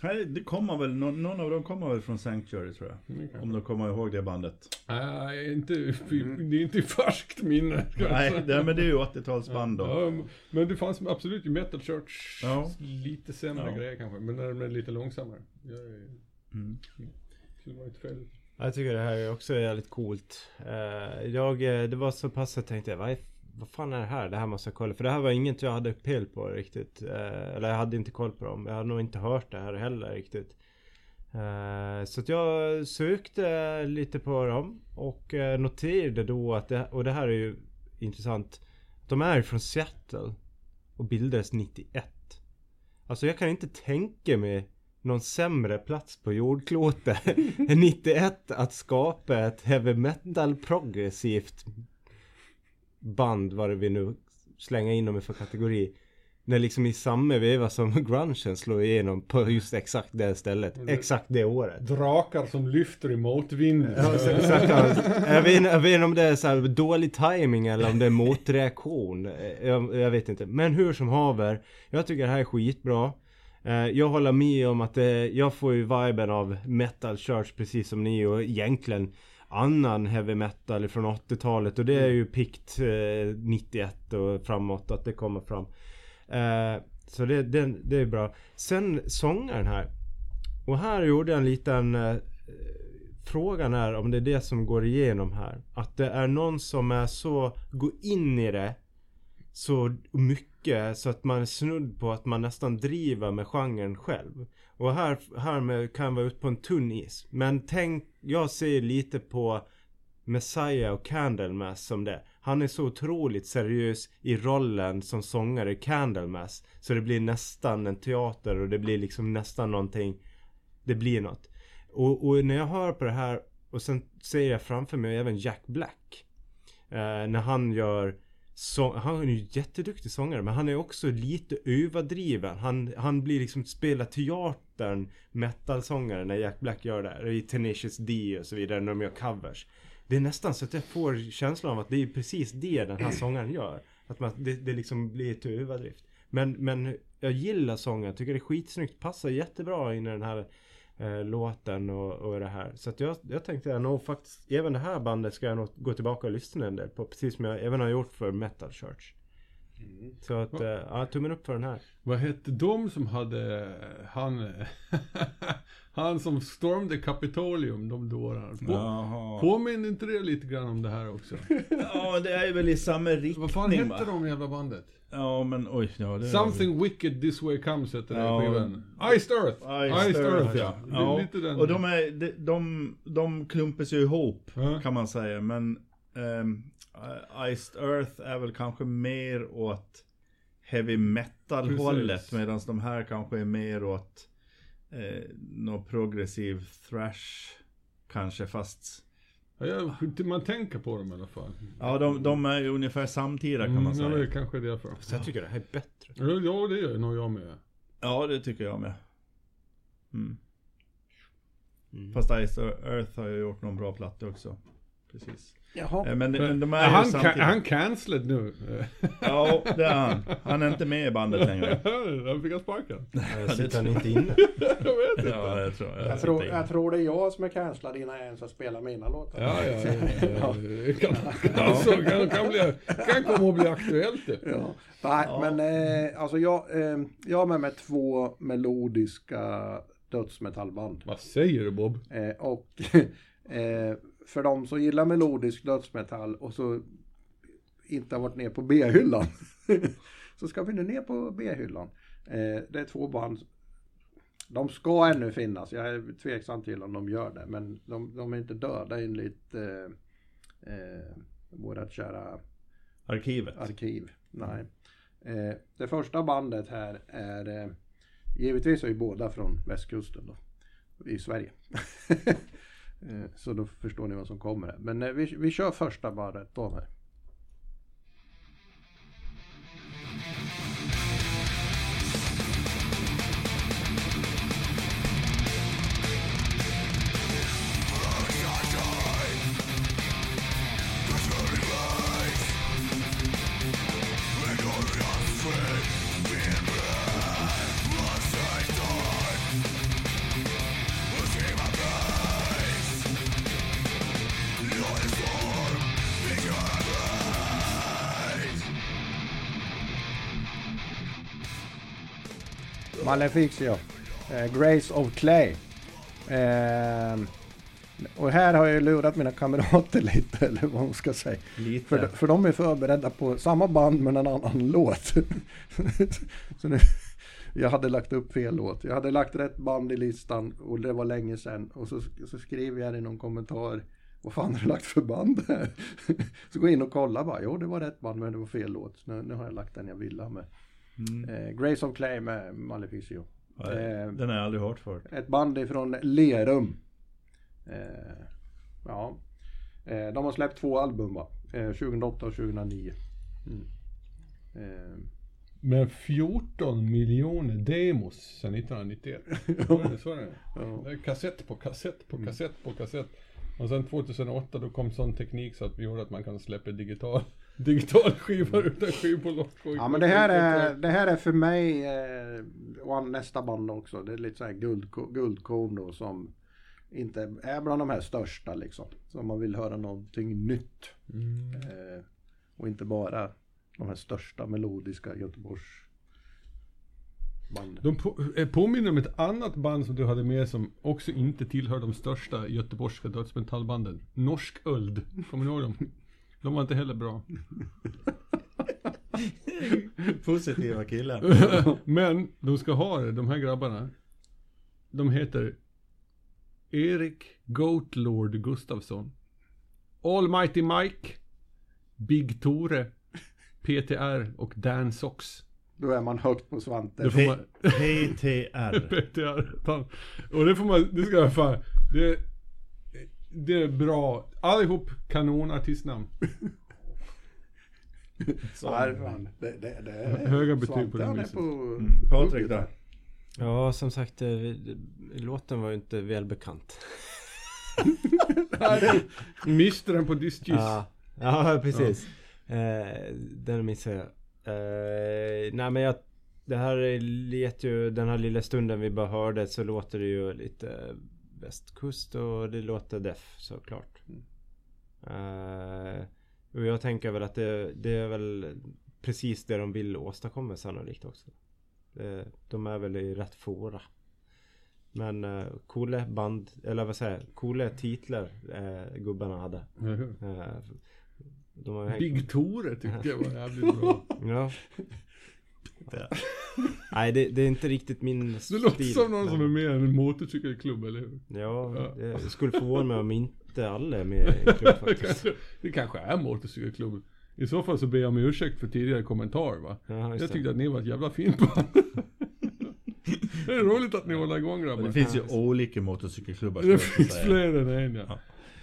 Speaker 3: Nej, det kommer väl, någon, någon av dem kommer väl från Sanctuary tror jag.
Speaker 2: Mm.
Speaker 3: Om de kommer ihåg det bandet.
Speaker 2: Nej, inte, det är inte i färskt minne.
Speaker 3: Nej, det, men det är ju 80-talsband då.
Speaker 2: Ja, men det fanns absolut i Metal Church
Speaker 3: Ja.
Speaker 2: lite sämre
Speaker 3: Ja.
Speaker 2: grejer kanske, men den är lite långsammare. Jag är,
Speaker 3: Mm.
Speaker 2: inte fel.
Speaker 4: Jag tycker det här är också jävligt coolt. Eh, jag, eh, det var så pass att jag tänkte, vad, är, vad fan är det här? Det här måste jag kolla. För det här var inget jag hade pel på riktigt. Eh, eller jag hade inte koll på dem. Jag hade nog inte hört det här heller riktigt. Eh, så att jag sökte lite på dem och eh, noterade då att det, och det här är ju intressant. De är från Seattle och bildades 91. Alltså jag kan inte tänka mig någon sämre plats på jordklotet än 91 att skapa ett heavy metal progressivt band vad det vi nu slänga in dem i för kategori. När liksom i samma veva som grungen slår igenom på just exakt det stället. Exakt det året.
Speaker 2: Drakar som lyfter i motvind.
Speaker 4: Ja, exakt, jag, vet, jag vet inte om det är så här dålig timing eller om det är motreaktion. Jag, jag vet inte. Men hur som haver. Jag tycker det här är skitbra. Eh, Jag håller med om att det, jag får ju viben av metal church precis som ni och egentligen annan heavy metal från 80-talet och det är ju pikt eh, 91 och framåt att det kommer fram. Eh, så det, det, det är bra. Sen sångaren här. Och här gjorde jag en liten eh, Frågan är om det är det som går igenom här. Att det är någon som är så, går in i det så mycket så att man är snudd på att man nästan driver med genren själv. Och här, här med, kan vara ute på en tunn is. Men tänk, jag ser lite på Messiah och Candlemass som det. Han är så otroligt seriös i rollen som sångare i Candlemass. Så det blir nästan en teater och det blir liksom nästan någonting. Det blir något. Och, och när jag hör på det här och sen ser jag framför mig även Jack Black. Eh, när han gör så, han är ju jätteduktig sångare men han är också lite överdriven. Han, han blir liksom spela teatern metalsångare när Jack Black gör det. I Tenacious D och så vidare när de gör covers. Det är nästan så att jag får känslan av att det är precis det den här sångaren gör. Att man, det, det liksom blir till överdrift. Men, men jag gillar sången, tycker det är skitsnyggt. Passar jättebra in i den här eh, låten och, och det här. Så att jag, jag tänkte jag nog faktiskt, även det här bandet ska jag nog gå tillbaka och lyssna en del på. Precis som jag även har gjort för Metal Church. Så att, eh, ja, tummen upp för den här.
Speaker 2: Vad hette de som hade han... han som stormade Kapitolium, de dårarna. På,
Speaker 3: Jaha.
Speaker 2: Påminner inte det lite grann om det här också?
Speaker 3: Ja, det är väl i samma riktning
Speaker 2: Vad fan hette
Speaker 3: va?
Speaker 2: de jävla bandet?
Speaker 3: Ja, men oj. Ja, det
Speaker 2: Something Wicked This Way Comes hette den
Speaker 3: Ja.
Speaker 2: skivan. Iced Earth!
Speaker 3: Iced Earth,
Speaker 2: ja.
Speaker 3: ja. Ja.
Speaker 2: Lite den.
Speaker 3: Och de, är, de, de, de klumpas ju ihop
Speaker 2: Ja.
Speaker 3: kan man säga. Men um, Iced Earth är väl kanske mer åt heavy metal hållet.
Speaker 2: Precis.
Speaker 3: Medan de här kanske är mer åt eh, någon progressiv thrash. Kanske fast
Speaker 2: Ja, jag- man tänker på dem i alla fall.
Speaker 3: Ja, de, de är ju ungefär samtida kan man
Speaker 2: Mm, ja, det är
Speaker 3: säga.
Speaker 2: kanske därför.
Speaker 4: Så jag tycker det här är bättre.
Speaker 2: Ja, det gör nog jag med.
Speaker 3: Ja, det tycker jag med. Mm.
Speaker 4: Mm.
Speaker 3: Fast Iced Earth har ju gjort någon bra platta också. Precis.
Speaker 1: Jaha.
Speaker 3: Eh, Men, men de är
Speaker 2: Ja,
Speaker 3: ju
Speaker 2: han,
Speaker 3: samtidigt.
Speaker 2: ca- han cancelled nu.
Speaker 3: Ja, det är han. Han är inte med i bandet längre.
Speaker 2: han fick han sparken.
Speaker 4: Jag sitter han inte inne?
Speaker 2: Jag vet inte.
Speaker 3: Ja, jag tror,
Speaker 1: Jag tror, jag tror det är jag som är cancellad innan jag ens har spelat mina låtar.
Speaker 2: Ja, ja, ja. ja. Det Kan, kan, så, kan, kan, bli, kan komma att bli aktuellt.
Speaker 1: Ja. Nej, men eh, alltså jag, eh, jag har med mig två melodiska dödsmetallband.
Speaker 2: Vad säger du Bob?
Speaker 1: Eh, och eh, för de som gillar melodisk dödsmetall och så inte har varit ner på B-hyllan. så ska vi nu ner på B-hyllan. Eh, det är två band. De ska ännu finnas. Jag är tveksam till om de gör det. Men de, de är inte döda enligt eh, eh, vårat kära
Speaker 3: Arkivet.
Speaker 1: arkiv. Nej. Eh, det första bandet här är eh, givetvis är ju båda från västkusten då. I Sverige. Eh, så då förstår ni vad som kommer här. Men eh, vi, vi kör första bandet då här. Maleficio. Eh, Grace of Clay. Eh, och här har jag lurat mina kamrater lite, eller vad man ska säga.
Speaker 3: Lite.
Speaker 1: För, för de är förberedda på samma band men en annan låt. så nu, jag hade lagt upp fel låt. Jag hade lagt rätt band i listan och det var länge sedan. Och så, så skrev jag i någon kommentar. Vad fan har du lagt för band här? så gå in och kolla bara. Jo, det var rätt band men det var fel låt. Nu, nu har jag lagt den jag ville ha med. Eh, Grace of Clay med Maleficio.
Speaker 3: Ja,
Speaker 1: Eh,
Speaker 3: Den har jag aldrig hört förut.
Speaker 1: ett band ifrån Lerum. Eh, ja. Eh, de har släppt två album va? Eh, 2008 och 2009. Mm. Eh,
Speaker 2: Med 14 miljoner demos sedan 1991. Så är det, så är det.
Speaker 1: ja.
Speaker 2: Det är kassett på kassett på kassett på kassett. Och sen 2008 då kom sån teknik så att vi gjorde att man kan släppa digital, digital skivor utan skivbolag.
Speaker 1: ja men det här är, det här är för mig eh, och nästa band också. Det är lite så här guld, guldkorn då som inte är bland de här största liksom. Så man vill höra någonting nytt. Eh, och inte bara de här största melodiska Göteborgs banden.
Speaker 2: De på, eh, påminner om ett annat band som du hade med som också inte tillhör de största göteborgska dödsmetallbanden. Norsk Öld. Kommer ni ihåg dem? De var inte heller bra.
Speaker 3: Positiva killar.
Speaker 2: Men de ska ha det, de här grabbarna. De heter Erik Goatlord Gustafsson. Almighty Mike. Big Tore. PTR och Dan Sox.
Speaker 1: Då är man högt på Svante.
Speaker 2: Man...
Speaker 3: PTR.
Speaker 2: PTR. Och det får man, det ska jag fan. Det, det är bra. Allihop kanonartistnamn.
Speaker 1: Ja, fan. Det, det, det är
Speaker 2: Höga betyg på den
Speaker 1: på
Speaker 3: Patrik då?
Speaker 4: Ja, som sagt, eh, låten var ju inte välbekant.
Speaker 2: Miste den på Discus.
Speaker 4: Ja, ja precis. Eh, den missade jag. Eh, nej men jag, det här lät ju, den här lilla stunden vi bara hörde så låter det ju lite västkust och det låter def såklart. Eh, och jag tänker väl att det, det är väl precis det de vill åstadkomma sannolikt också. Eh, de är väl i rätt fora. Men eh, coola band, eller vad säger jag, coola titlar eh, gubbarna hade.
Speaker 2: Eller hur?
Speaker 4: Eh, de har hängt-
Speaker 2: Big Tore tyckte jag var jävligt bra.
Speaker 4: Ja. Nej det, det är inte riktigt min
Speaker 2: Det
Speaker 4: stil.
Speaker 2: låter som någon som är
Speaker 4: men-
Speaker 2: med i en motorcykelklubb, eller hur?
Speaker 4: Ja,
Speaker 2: Ja.
Speaker 4: det skulle förvåna mig om inte alla är med i en klubb
Speaker 2: Det
Speaker 4: faktiskt.
Speaker 2: kanske, det kanske är motorcykelklubben. I så fall så ber jag om ursäkt för tidigare kommentar va.
Speaker 4: Ja,
Speaker 2: Jag
Speaker 4: det.
Speaker 2: tyckte att ni var ett jävla fint band. det är roligt att ni håller igång grabbar.
Speaker 3: det finns ju olika motorcykelklubbar.
Speaker 2: Det finns fler än en ja.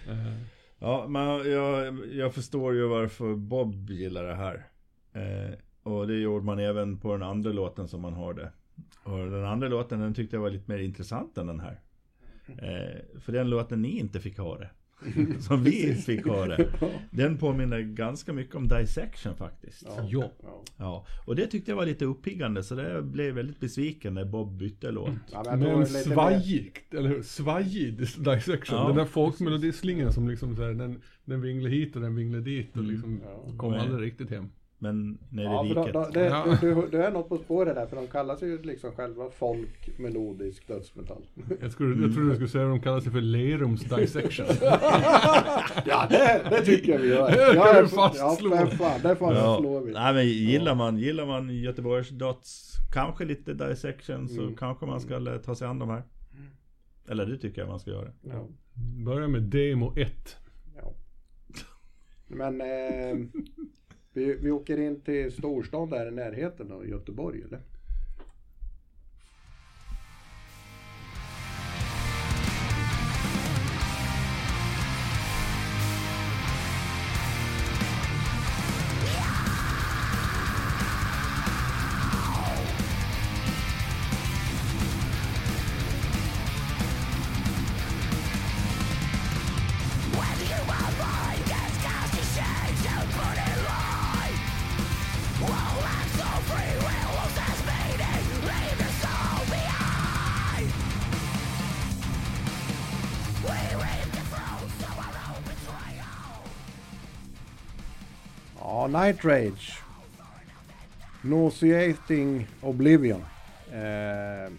Speaker 3: Ja.
Speaker 2: Eh,
Speaker 3: Ja, men jag, jag förstår ju varför Bob gillar det här. Eh, och det gjorde man även på den andra låten som man hörde. Och den andra låten den tyckte jag var lite mer intressant än den här. Eh, för den låten ni inte fick höra. som vi fick höra. Den påminner ganska mycket om Dissection faktiskt. Ja.
Speaker 2: ja.
Speaker 1: Ja.
Speaker 3: Och det tyckte jag var lite uppiggande så det blev väldigt besviken när Bob bytte låt.
Speaker 1: Ja, men
Speaker 2: Men svajigt, eller hur? Svajig dissection.
Speaker 3: Ja.
Speaker 2: Den där folkmelodislingan som liksom så här, den, den vinglar hit och den vinglar dit och liksom kom
Speaker 3: Nej.
Speaker 2: aldrig riktigt hem.
Speaker 3: Men nere i
Speaker 1: Ja,
Speaker 3: riket.
Speaker 1: då, det,
Speaker 2: Ja.
Speaker 1: du, du, du är något på spåret där för de kallar sig ju liksom själva folk melodisk dödsmetall.
Speaker 2: Jag, skulle, jag trodde du skulle säga att de kallar sig för Lerums dissection.
Speaker 1: ja det, det tycker jag vi gör.
Speaker 2: Det kan
Speaker 1: Ja,
Speaker 2: vi
Speaker 1: ja,
Speaker 2: fastslå.
Speaker 1: Ja, fan, det fan
Speaker 3: Ja.
Speaker 1: slår vi.
Speaker 3: Nej men gillar man, gillar man Göteborgs Dots, kanske lite dissection så
Speaker 1: Mm.
Speaker 3: kanske man ska ta sig an de här. Eller det tycker jag man ska göra.
Speaker 1: Ja,
Speaker 2: Börja med demo 1.
Speaker 1: ja. Men eh, vi, vi åker in till storstan där i närheten av Göteborg eller? Night Rage. Nauseating Oblivion. Eh,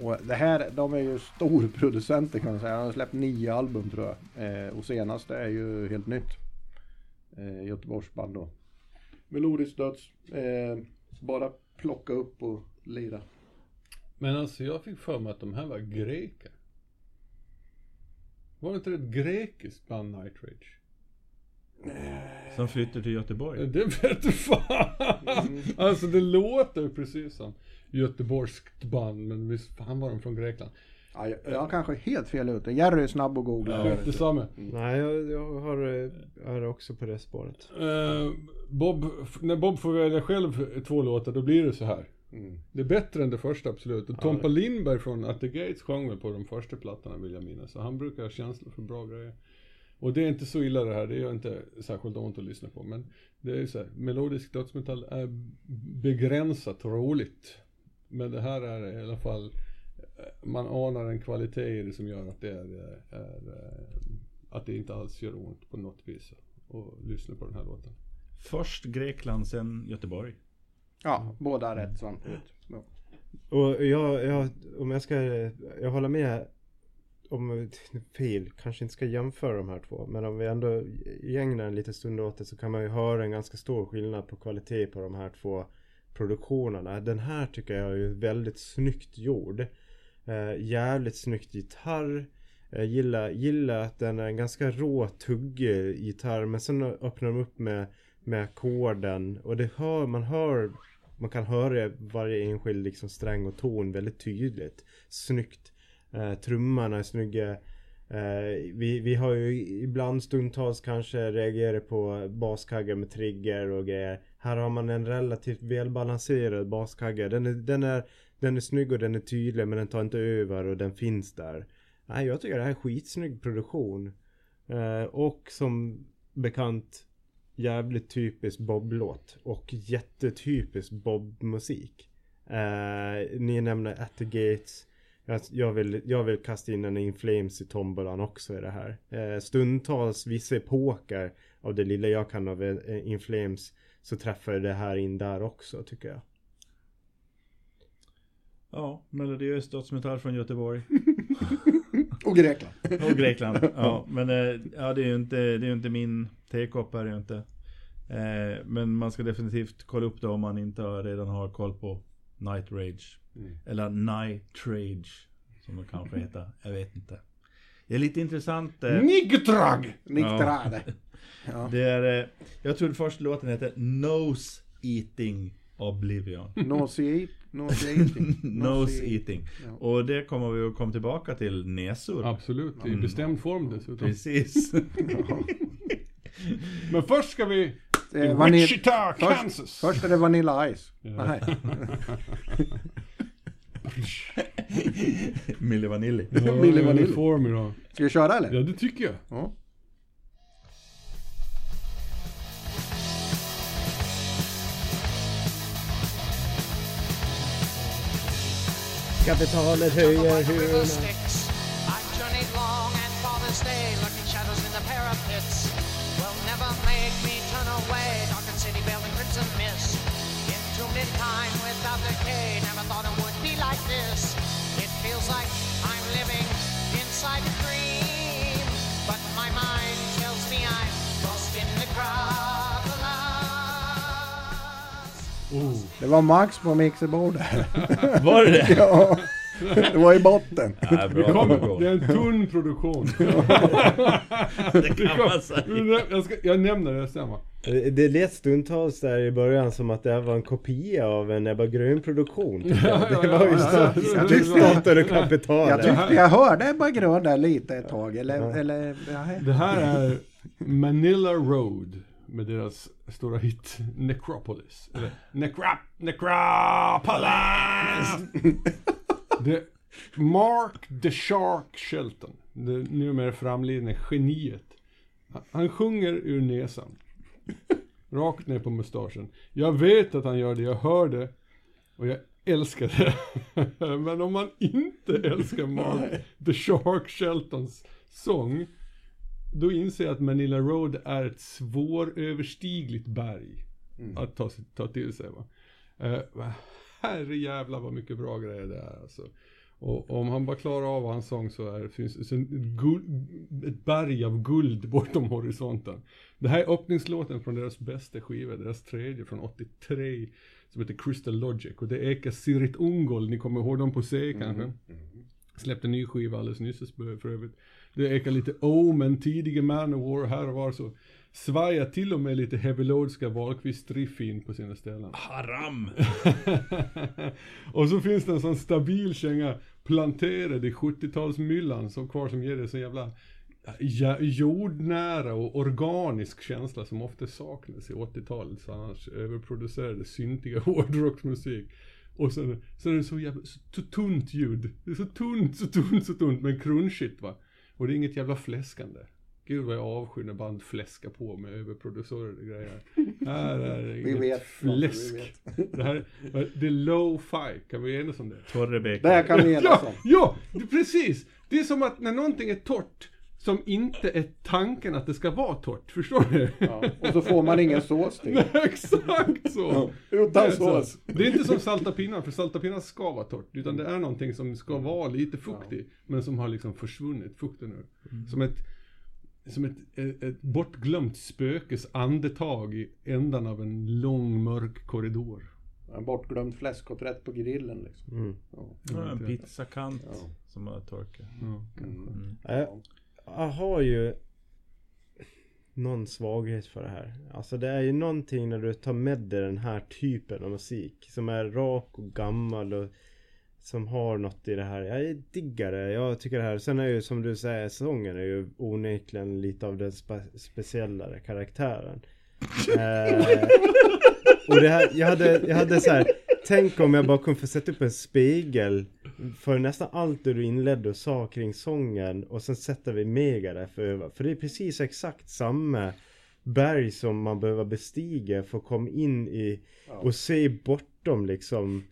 Speaker 1: och det här, de är ju storproducenter kan man säga. De har släppt nio album tror jag. Eh, och senaste är ju helt nytt. Eh, Göteborgsband då. Melodisk döds. Eh, bara plocka upp och lira.
Speaker 2: Men alltså jag fick för mig att de här var greker. Var det inte ett grekiskt band Night Rage?
Speaker 3: Som flyttar till Göteborg.
Speaker 2: Det vet fan! Alltså det låter precis som göteborgskt band, men visst fan var de från Grekland.
Speaker 1: Ja, jag, jag kanske helt fel ute. Jerry är snabb och googla.
Speaker 2: Skit detsamma.
Speaker 4: Nej, jag, jag har, eh, är också på det spåret.
Speaker 2: Eh, Bob, när Bob får välja själv två låtar, då blir det så här.
Speaker 1: Mm.
Speaker 2: Det är bättre än det första, absolut. Och Tompa Lindberg från At the Gates sjöng väl på de första plattorna, vill jag minnas. Så han brukar ha känsla för bra grejer. Och det är inte så illa det här, det gör inte särskilt ont att lyssna på. Men det är ju så här, melodisk dödsmetall är begränsat roligt. Men det här är i alla fall, eh, man anar en kvalitet i det som gör att det är, eh, är eh, att det inte alls gör ont på något vis att lyssna på den här låten.
Speaker 3: Först Grekland, sen Göteborg.
Speaker 1: Ja, båda rätt samtidigt. Ja.
Speaker 4: Och jag, jag, om jag ska, jag håller med om fel, kanske inte ska jämföra de här två. Men om vi ändå ägnar en liten stund åt det så kan man ju höra en ganska stor skillnad på kvalitet på de här två produktionerna. Den här tycker jag är väldigt snyggt gjord. Eh, jävligt snyggt gitarr. Jag gillar, gillar att den är en ganska rå, tuggig gitarr. Men sen öppnar de upp med, med ackorden. Och det hör, man hör, man kan höra varje enskild liksom sträng och ton väldigt tydligt. Snyggt. Eh, trummorna är snygga. Eh, vi, vi har ju ibland stundtals kanske reagerat på baskaggar med trigger och grejer. Här har man en relativt välbalanserad baskagge. Den är, den, är, den är snygg och den är tydlig men den tar inte över och den finns där. Nej, jag tycker det här är skitsnygg produktion. Eh, och som bekant jävligt typisk Bob-låt. Och jättetypisk Bob-musik. Eh, ni nämner At the Gates. Jag, jag, vill, jag vill kasta in en In Flames i tombolan också i det här. Eh, stundtals, vissa epoker av det lilla jag kan av eh, In Flames så träffar det här in där också tycker jag.
Speaker 3: Ja, melodiös dödsmetall från Göteborg.
Speaker 1: Och Grekland.
Speaker 3: Och Grekland. Ja, men eh, ja, det är ju inte, det är inte min tekopp är det ju inte. Eh, men man ska definitivt kolla upp det om man inte redan har koll på Night Rage. Eller Night Rage. Som det kanske heter. Jag vet inte. Det är lite intressant. Eh,
Speaker 2: Nigtrag!
Speaker 1: Niktrade. Ja.
Speaker 3: det är, eh, jag trodde först låten hette Nose Eating Oblivion.
Speaker 1: Nose eat, nose eating.
Speaker 3: Nose Eating.
Speaker 1: Ja.
Speaker 3: Och det kommer vi att komma tillbaka till näsor.
Speaker 2: Absolut, i bestämd form dessutom.
Speaker 3: Precis.
Speaker 2: Men först ska vi till
Speaker 1: Eh,
Speaker 2: Wichita,
Speaker 1: först-
Speaker 2: Kansas.
Speaker 1: Först är det Vanilla Ice.
Speaker 2: Ja.
Speaker 1: Nej.
Speaker 3: Milli Vanilli.
Speaker 2: Ja,
Speaker 1: Milli Vanilli.
Speaker 2: får mig då.
Speaker 1: Ska vi köra eller?
Speaker 2: Ja, det tycker jag.
Speaker 1: Ja.
Speaker 4: Kapitalet höjer hyrorna.
Speaker 5: City crimson mist. Without decay, never thought it would like this. It feels like I'm living inside a dream, but my mind tells me I'm lost in the crowd of lies.
Speaker 1: Det var Max på mixerbordet.
Speaker 3: Var det det?
Speaker 1: ja. Det var i botten.
Speaker 3: Ja, bra
Speaker 2: Kom, det är en tunn produktion.
Speaker 3: Det kan man säga.
Speaker 2: jag, ska, jag nämner det sen va.
Speaker 4: Det det lät stundtals där i början som att det här var en kopia av en Ebba Grön-produktion. jag. Det var ju staten och
Speaker 1: Jag
Speaker 4: kapitalet.
Speaker 1: tyckte jag hörde Ebba Grön där lite ett tag. Eller, eller ja,
Speaker 2: Det här är Manila Road med deras stora hit Necropolis. Eller Necrop, Necropolis! Det, Mark the Shark Shelton, det numera framlidne geniet. Han- sjunger ur näsan. Rakt ner på mustaschen. Jag vet att han gör det, jag hör det. Och jag älskar det. Men om man inte älskar Mark the Shark Sheltons sång. Då inser jag att Manila Road är ett svåröverstigligt berg. Att ta, ta till sig va. Uh, herre jävla vad mycket bra grejer det är alltså. Och om han bara klarar av hans sång så är det, finns det ett, berg av guld bortom horisonten. Det här är öppningslåten från deras bästa skiva, deras tredje från 83. som heter Crystal Logic. Och det ekar Sirit Ungol, ni kommer ihåg dem på C kanske? Släppte en ny skiva alldeles nyss för övrigt. Det ekar lite Omen, tidiga Manowar, här och var så. Svajar till och med lite Heavy Loadska Wahlqvist riff in på sina ställen.
Speaker 3: Haram!
Speaker 2: och så finns det en sån stabil känga planterad i 70-talsmyllan som kvar som ger det så jävla ja, jordnära och organisk känsla som ofta saknas i 80-talets annars överproducerade syntiga hårdrocksmusik. Och sen, sen är det så jävla så tunt ljud. Det är så tunt, så tunt, så tunt men crunchigt va. Och det är inget jävla fläskande. Gud vad jag avskyr när band fläskar på med överproducerade grejer. Här är det
Speaker 1: Vi
Speaker 2: inget
Speaker 1: vet
Speaker 2: fläsk. Det här det är low-fi, kan vi enas om det?
Speaker 3: Torrebäck.
Speaker 1: Där kan vi enas
Speaker 2: Ja,
Speaker 1: om.
Speaker 2: ja, det- precis! Det är som att när någonting är torrt som inte är tanken att det ska vara torrt, förstår du?
Speaker 1: Ja. Och så får man ingen sås till.
Speaker 2: Exakt så! Det
Speaker 1: Utan sås.
Speaker 2: det är inte som salta pinnar, för salta pinnar ska vara torrt. Utan det är någonting som ska vara lite fuktigt, men som har liksom försvunnit, fukten ur. Som ett, som ett, ett, bortglömt spökes andetag i ändan av en lång mörk korridor.
Speaker 1: En bortglömd fläskkotlett på grillen liksom.
Speaker 4: Mm.
Speaker 1: Ja.
Speaker 3: Ja, en pizzakant
Speaker 1: Ja.
Speaker 3: som har torkat.
Speaker 2: Ja.
Speaker 1: Mm.
Speaker 4: Jag, jag har ju någon svaghet för det här. Alltså det är ju någonting när du tar med dig den här typen av musik som är rak och gammal och som har något i det här. Jag diggar det. Jag tycker det här. Sen är ju som du säger, sången är ju onekligen lite av den spe- speciellare karaktären. eh, och det här, jag hade, jag hade så här. Tänk om jag bara kunde få sätta upp en spegel för nästan allt du inledde och sa kring sången och sen sätter vi Megadeth över. För det är precis exakt samma berg som man behöver bestiga för att komma in i och se bortom liksom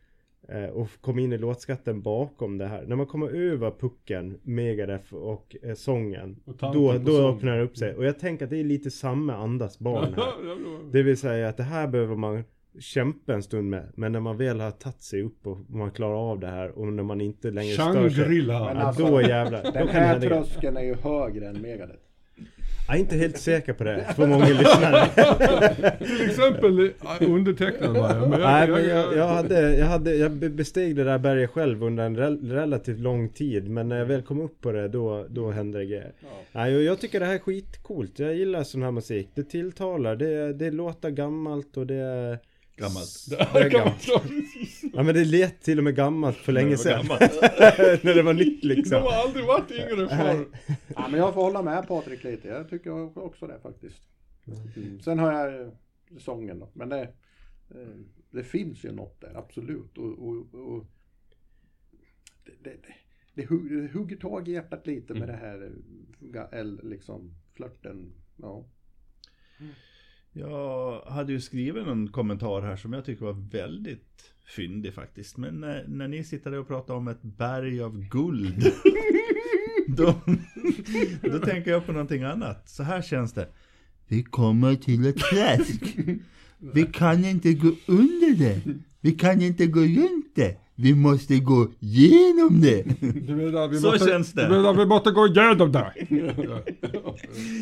Speaker 4: och komma in i låtskatten bakom det här. När man kommer över pucken, Megadeth och eh, sången
Speaker 2: Och
Speaker 4: då, då
Speaker 2: sång.
Speaker 4: öppnar det upp sig. Och jag tänker att det är lite samma andas barn här.
Speaker 2: Det
Speaker 4: vill säga att det här behöver man kämpa en stund med. Men när man väl har tagit sig upp och man klarar av det här och när man inte längre stör sig.
Speaker 2: Shangri-La.
Speaker 1: Alltså,
Speaker 4: då jävlar. Då
Speaker 1: Den
Speaker 4: det
Speaker 1: här tröskeln är ju högre än Megadeth.
Speaker 4: Jag är inte helt säker på det. För många lyssnare.
Speaker 2: Till exempel äh, undertecknad var jag. Men
Speaker 4: Nej men jag, jag, hade, jag, hade, jag be- besteg det där berget själv under en rel- relativt lång tid. Men när jag väl kom upp på det då, då hände det grejer. Nej, och jag tycker det här är skitcoolt. Jag gillar sån här musik. Det tilltalar. Det, det låter gammalt och det är...
Speaker 3: Gammalt.
Speaker 4: Det är gammalt. Ja men det lät till och med gammalt för länge sedan.
Speaker 3: Gammalt.
Speaker 4: när det var nytt
Speaker 2: De
Speaker 4: liksom.
Speaker 2: har aldrig varit yngre förr.
Speaker 1: Ja, men jag får hålla med Patrik lite. Jag tycker också det faktiskt. Mm. Sen har jag sången då. Men det, eh, det finns ju något där, absolut. Och, och, och det, det, det, det hu- det hugger tag i hjärtat lite med det här eh, liksom flörten. Ja.
Speaker 3: Jag hade ju skrivit en kommentar här som jag tycker var väldigt fyndig faktiskt. Men när, när ni sitter där och pratar om ett berg av guld. då, då tänker jag på någonting annat. Så här känns det. Vi kommer till ett träsk. Vi kan inte gå under det. Vi kan inte gå runt det. Vi måste gå genom det.
Speaker 2: Du menar, vi
Speaker 3: Så
Speaker 2: måste,
Speaker 3: känns det.
Speaker 2: Du menar, vi måste gå igenom det.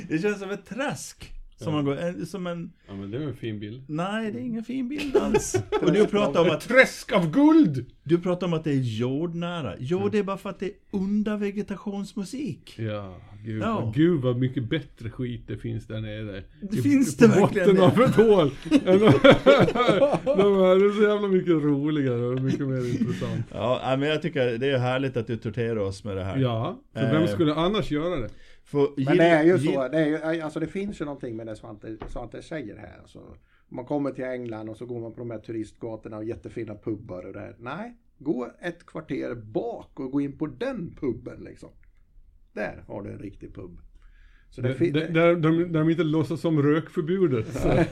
Speaker 3: Det känns som ett träsk. Som, man går, en- som en...
Speaker 2: Ja men det är en fin bild.
Speaker 3: Nej, det är ingen fin bild alls. Och du pratar om att
Speaker 2: Träsk av guld!
Speaker 3: Du pratar om att det är jordnära. Jo, det är bara för att det är undervegetationsmusik.
Speaker 2: Ja, gud,
Speaker 3: Ja.
Speaker 2: Gud vad mycket bättre skit det finns där nere.
Speaker 3: Det
Speaker 2: I-
Speaker 3: finns det verkligen
Speaker 2: botten
Speaker 3: det?
Speaker 2: av ett hål. de här, det är så jävla mycket roligare och mycket mer intressant.
Speaker 3: Ja, men jag tycker det är härligt att du torterar oss med det här.
Speaker 2: Ja, för vem
Speaker 3: Eh.
Speaker 2: skulle annars göra det?
Speaker 3: För
Speaker 1: Men det är ju så, det, är ju, alltså det finns ju någonting med det Svante, Svante säger här. Alltså, man kommer till England och så går man på de här turistgatorna och jättefina pubbar och det här. Nej, gå ett kvarter bak och gå in på den puben liksom. Där har du en riktig pub. Så det
Speaker 2: Där, där, de, där de inte låtsas om rökförbudet.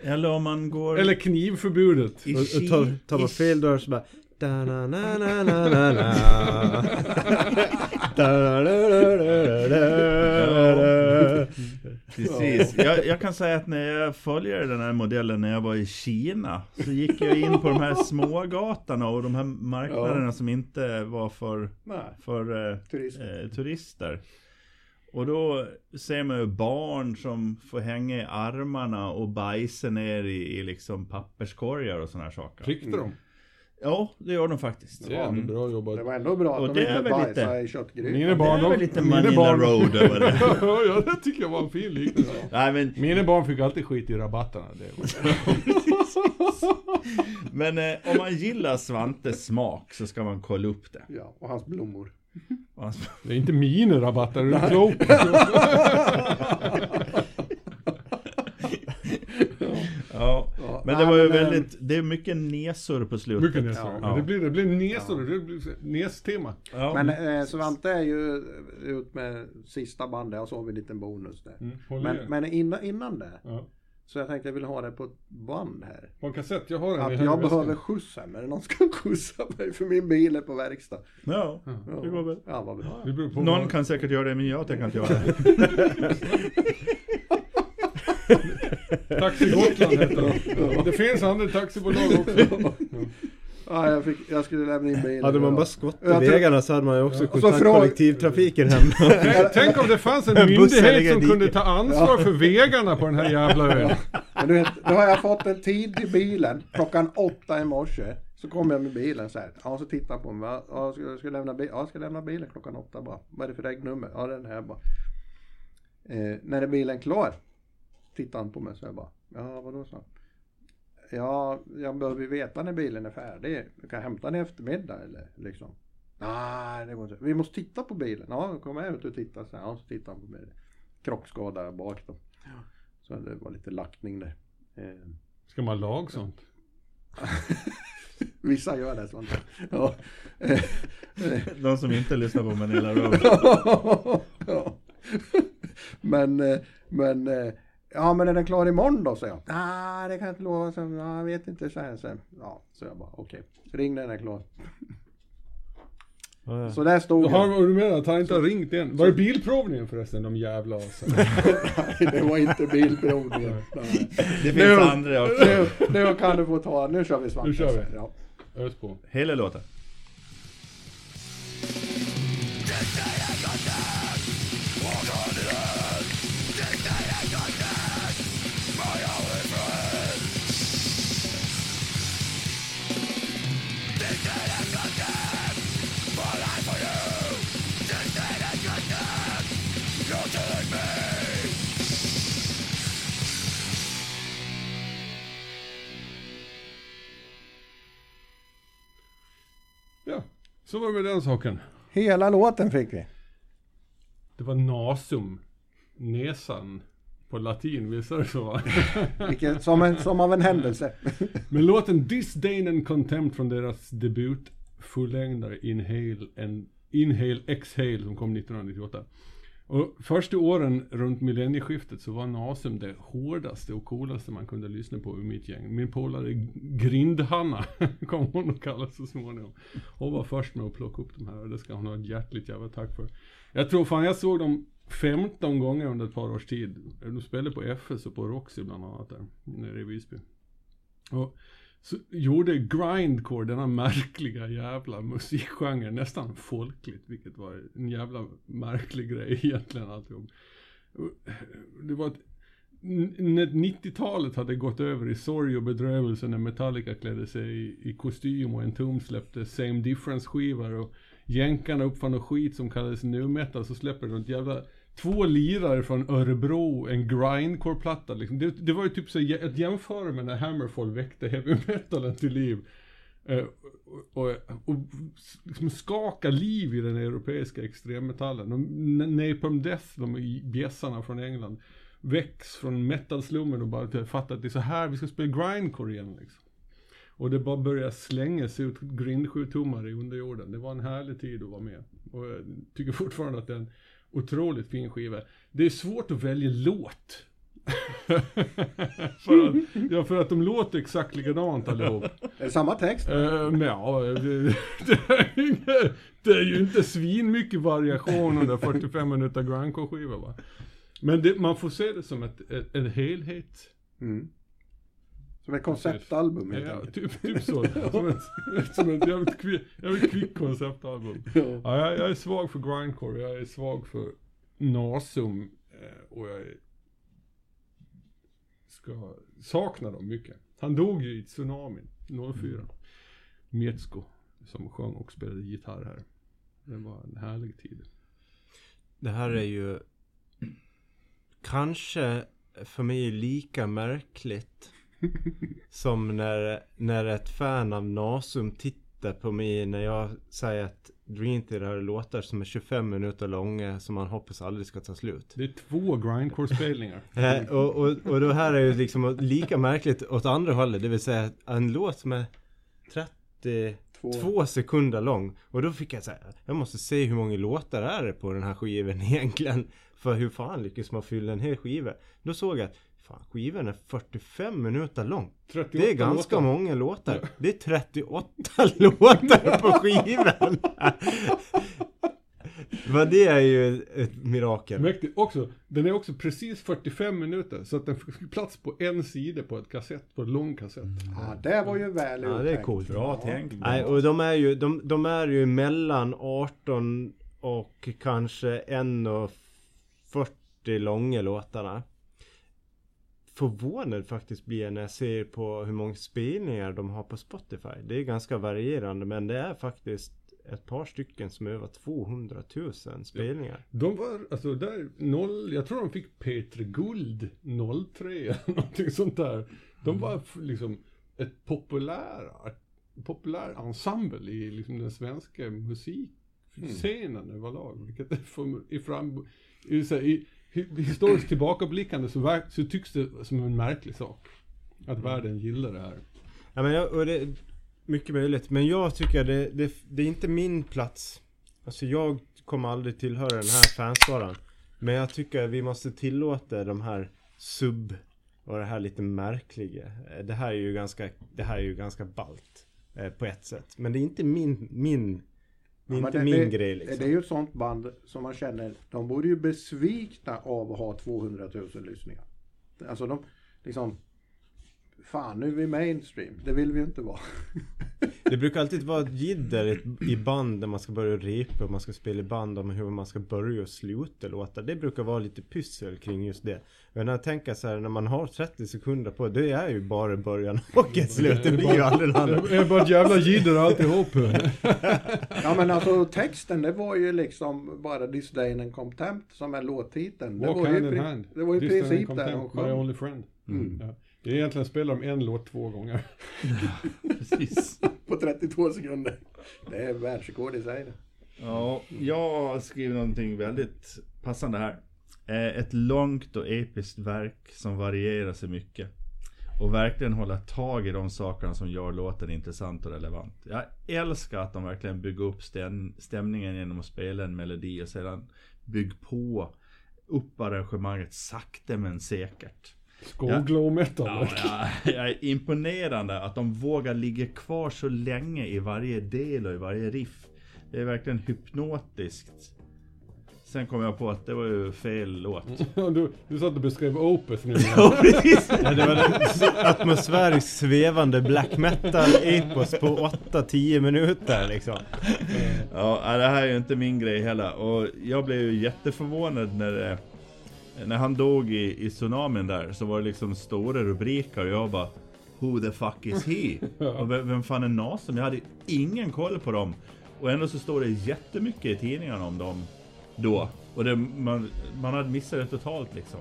Speaker 3: Eller om man går...
Speaker 2: Eller knivförbudet.
Speaker 4: Och, och tar, tar man fel dörr så bara.
Speaker 3: Precis. Jag, jag kan säga att när jag följer den här modellen när jag var i Kina så gick jag in på de här smågatorna och de här marknaderna som inte var för,
Speaker 1: Nej,
Speaker 3: för eh,
Speaker 1: turism.
Speaker 3: eh, turister. Och då ser man ju barn som får hänga i armarna och bajsa ner i, i liksom papperskorgar och sådana här saker.
Speaker 1: Mm.
Speaker 2: de?
Speaker 3: Ja, det gör de faktiskt.
Speaker 2: Det är ändå bra jobbat.
Speaker 1: Det var ändå bra
Speaker 3: Och
Speaker 1: att
Speaker 3: det
Speaker 1: de
Speaker 3: är
Speaker 1: inte
Speaker 3: väl
Speaker 1: bajsade
Speaker 3: lite-
Speaker 1: i köttgrytan.
Speaker 2: Mina
Speaker 3: Det
Speaker 2: barn,
Speaker 3: är väl
Speaker 2: de-
Speaker 3: lite
Speaker 2: mina
Speaker 3: in the
Speaker 2: barn-
Speaker 3: road över det.
Speaker 2: ja, det tycker jag var en fin liknelse.
Speaker 3: Nej men,
Speaker 2: Mina barn fick alltid skit i rabatterna. Det var...
Speaker 3: men eh, om man gillar Svantes smak så ska man kolla upp det.
Speaker 1: Ja, och hans blommor.
Speaker 3: Och
Speaker 2: Det är inte mina rabatter, är du klok?
Speaker 3: Ja,
Speaker 1: Ja,
Speaker 3: men det var ju
Speaker 1: men, eh,
Speaker 3: väldigt, det är mycket nesor på slutet.
Speaker 2: Mycket näsor.
Speaker 3: Ja.
Speaker 2: Det blir, det blir nesor, det blir nästema.
Speaker 3: Ja.
Speaker 1: Men eh, Svante är ju ut med sista bandet och så har vi en liten bonus där.
Speaker 2: Mm,
Speaker 1: Men, men innan, innan det.
Speaker 2: Ja.
Speaker 1: Så jag tänkte jag vill ha det på ett band här.
Speaker 2: På en kassett, jag har en
Speaker 1: Att jag behöver skjuts hem. Är det någon som kan skjutsa mig? För min bil är på verkstad.
Speaker 3: ja,
Speaker 1: Ja,
Speaker 3: det går väl.
Speaker 1: Ja, vad bra.
Speaker 3: Någon kan säkert göra det, men jag tänker inte göra det.
Speaker 2: Taxi Gotland heter det. Det finns andra taxibolag också.
Speaker 1: Ja, jag, fick, jag skulle lämna in bilen.
Speaker 4: Hade man bara skott
Speaker 1: Jag
Speaker 4: på
Speaker 1: tror-
Speaker 4: vägarna så hade man ju också
Speaker 1: så
Speaker 4: kontaktat
Speaker 1: fråga-
Speaker 4: kollektivtrafiken hem.
Speaker 2: Tänk om det fanns en myndighet som
Speaker 4: i
Speaker 2: kunde ta ansvar för vägarna på den här jävla ön.
Speaker 1: Men du vet, då har jag fått en tid till bilen. Klockan åtta i morse. Så kommer jag med bilen så här. Ja, så tittar han på mig. Ja, jag ska, jag ska lämna bilen. Ja, jag ska lämna bilen klockan åtta bara. Vad är det för regnummer? Ja, den här bara. Eh, när är bilen klar? Tittar han på mig så jag bara. Ja, vadå så? Ja, jag behöver ju veta när bilen är färdig. Du kan hämta den i eftermiddag eller liksom. Nej, det går inte. Vi måste titta på bilen. Ja, kommer jag ut och tittar så här. Ja, så tittar han på bilen. Krockskada bak då. Så det var lite lackning där. Eh,
Speaker 2: Ska man lag sånt?
Speaker 1: vissa gör det sånt. Ja.
Speaker 3: De som inte lyssnar på Manila Road.
Speaker 1: ja. Men, eh, men, eh, ja men är den klar imorgon då? säger jag. Nej, det kan jag inte lova. Så, ja, jag vet inte. Så, här, så, ja, så jag bara okej. Ring när den är klar.
Speaker 4: Ja.
Speaker 1: Så där stod
Speaker 2: Har,
Speaker 1: jag.
Speaker 2: du menar att han inte har ringt än? Var det bilprovningen förresten, de jävla alltså.
Speaker 1: Nej, det var inte bilprovningen. Nej.
Speaker 3: Det finns
Speaker 1: Nu-
Speaker 3: andra också.
Speaker 1: Nu, nu kan du få ta, nu kör vi Svante.
Speaker 2: Nu kör vi.
Speaker 1: Ja.
Speaker 2: Ös på.
Speaker 3: Hela låten.
Speaker 2: Så var det med den saken.
Speaker 1: Hela låten fick vi.
Speaker 2: Det var nasum. Näsan. På latin, visst är det så?
Speaker 1: Vilket, som, en, som av en händelse.
Speaker 2: Men låten Disdain and Contempt från deras debut fullängdare Inhale, and, Inhale Exhale som kom 1998. Och första åren runt millennieskiftet så var Nasum det hårdaste och coolaste man kunde lyssna på i mitt gäng. Min polare Grindhanna kom hon att kallas så småningom. Hon var först med att plocka upp de här och det ska hon ha ett hjärtligt jävla tack för. Jag tror fan jag såg dem 15 gånger under ett par års tid. De spelade på FS och på Roxy bland annat där, nere i Visby. Och så gjorde grindcore, denna märkliga jävla musikgenre, nästan folkligt, vilket var en jävla märklig grej egentligen alltihop. Det var ett, när 90-talet hade gått över i sorg och bedrövelse när Metallica klädde sig i, i kostym och en tum släppte Same Difference-skivor och jänkarna uppfann något skit som kallades nu metal så släpper de ett jävla Två lirare från Örebro, en grindcore-platta liksom. det, det var ju typ så att jämföra med när Hammerfall väckte heavy metalen till liv. Eh, och, och, och liksom skaka liv i den europeiska extremmetallen. De, Napalm Death, de bjässarna från England, väcks från metalslummen och bara fattar att det är så här vi ska spela grindcore igen liksom. Och det bara började slängas ut grindsjukdomar i underjorden. Det var en härlig tid att vara med. Och jag tycker fortfarande att den är otroligt fin skiva. Det är svårt att välja låt. för, att, ja, för att de låter exakt likadant allihop.
Speaker 1: Är det samma text?
Speaker 2: Uh, men ja, det, det, är inget, det är ju inte svin mycket variation under 45 minuter grindcore-skiva va. Men det, man får se det som ett, en helhet.
Speaker 1: Mm. Som ett konceptalbum helt
Speaker 2: Ja,
Speaker 1: enkelt.
Speaker 2: typ, typ så. Som ett, som ett jävligt, kvick, jävligt kvick konceptalbum. Ja, jag, jag är svag för grindcore, jag är svag för Nasum eh, och jag ska sakna dem mycket. Han dog ju i tsunamin 04. Metsko som sjöng och spelade gitarr här. Det var en härlig tid.
Speaker 4: Det här är ju kanske för mig lika märkligt som när, när ett fan av Nasum tittar på mig när jag säger att Dream Theater låtar som är 25 minuter långa som man hoppas aldrig ska ta slut.
Speaker 2: Det är två grindcore-spelningar.
Speaker 4: Eh, och, och, och det här är ju liksom lika märkligt åt andra hållet, det vill säga en låt som är 32 sekunder lång. Och då fick jag säga, jag måste se hur många låtar är det på den här skivan egentligen. För hur fan lyckas man fylla en hel skiva? Då såg jag att fan, skivan är 45 minuter lång.
Speaker 2: 38
Speaker 4: Det är ganska
Speaker 2: låtar.
Speaker 4: många låtar. Det är 38 låtar på skivan. Men det är ju ett mirakel.
Speaker 2: Mäktigt. Också, den är också precis 45 minuter. Så att den fick plats på en sida på ett kassett, på en lång kassett.
Speaker 1: Ja, det var ju väl
Speaker 4: Ja, det är coolt.
Speaker 3: Bra tänkt.
Speaker 4: Nej, och de är ju, de, de är ju mellan 18 och kanske 1,40 långa låtarna. Förvånad faktiskt blir jag när jag ser på hur många spelningar de har på Spotify. Det är ganska varierande men det är faktiskt ett par stycken som är över 200 000 spelningar.
Speaker 2: De var, alltså där, noll, jag tror de fick Peter Guld 03 eller någonting sånt där. De var f- liksom ett populär, populär ensemble i liksom den svenska musikscenen överlag. Vilket är för, i fram, i, i, historiskt tillbakablickande så, verk, så tycks det som en märklig sak. Att världen gillar det här.
Speaker 4: Ja men jag, och det är mycket möjligt. Men jag tycker det, det, det är inte min plats. Alltså jag kommer aldrig tillhöra den här fanskaran. Men jag tycker vi måste tillåta de här sub och det här lite märkliga. Det här är ju ganska, det här är ju ganska ballt. Eh, på ett sätt. Men det är inte min, min, det är
Speaker 1: Ja,
Speaker 4: inte
Speaker 1: det,
Speaker 4: min
Speaker 1: det,
Speaker 4: grej liksom.
Speaker 1: Det är ju ett sånt band som man känner, de borde ju besvikna av att ha 200 000 lyssningar. Alltså de, liksom, fan nu är vi mainstream, det vill vi ju inte vara.
Speaker 4: Det brukar alltid vara ett jidder i- band när man ska börja repa och man ska spela i band om hur man ska börja och sluta låtar. Det brukar vara lite pyssel kring just det. Men när jag tänker så här, när man har 30 sekunder på det är ju bara början och ett slut. Det blir ju aldrig något annat.
Speaker 2: Det är bara ett jävla jidder alltihop.
Speaker 1: Ja men alltså texten det var ju liksom bara This Day and Contempt som är låttiteln. Det
Speaker 2: Walk
Speaker 1: var ju,
Speaker 2: hand
Speaker 1: i
Speaker 2: in hand.
Speaker 1: det var ju i
Speaker 2: This
Speaker 1: princip
Speaker 2: in
Speaker 1: där de
Speaker 2: contempt, My
Speaker 1: sjöng.
Speaker 2: only friend.
Speaker 1: Mm.
Speaker 2: Ja. Det är egentligen spelar de en låt två gånger.
Speaker 3: Precis.
Speaker 1: På 32 sekunder. Det är världsrekord i sig det.
Speaker 3: Ja, jag har skrivit någonting väldigt passande här. Eh, Ett långt och episkt verk som varierar sig mycket. Och verkligen hålla tag i de sakerna som gör låten intressant och relevant. Jag älskar att de verkligen bygger upp stäm- stämningen genom att spela en melodi och sedan bygg på upp arrangemanget sakta men säkert.
Speaker 2: Skoglow metal.
Speaker 3: Ja, ja, jag är imponerande att de vågar ligga kvar så länge i varje del och i varje riff. Det är verkligen hypnotiskt. Sen kom jag på att det var ju fel låt.
Speaker 2: du, du satt och beskrev Opeth nu.
Speaker 3: Ja, precis.
Speaker 4: Ja, det var den atmosfäriskt svävande black metal epos på 8-10 minuter liksom.
Speaker 3: Ja, det här är ju inte min grej heller. Och jag blev ju jätteförvånad när det, När han dog i, i tsunamin där så var det liksom stora rubriker och jag bara Who the fuck is he? Och vem, vem fan är Nasum? Jag hade ingen koll på dem. Och ändå så står det jättemycket i tidningarna om dem då. Och det, man, man hade missat det totalt liksom.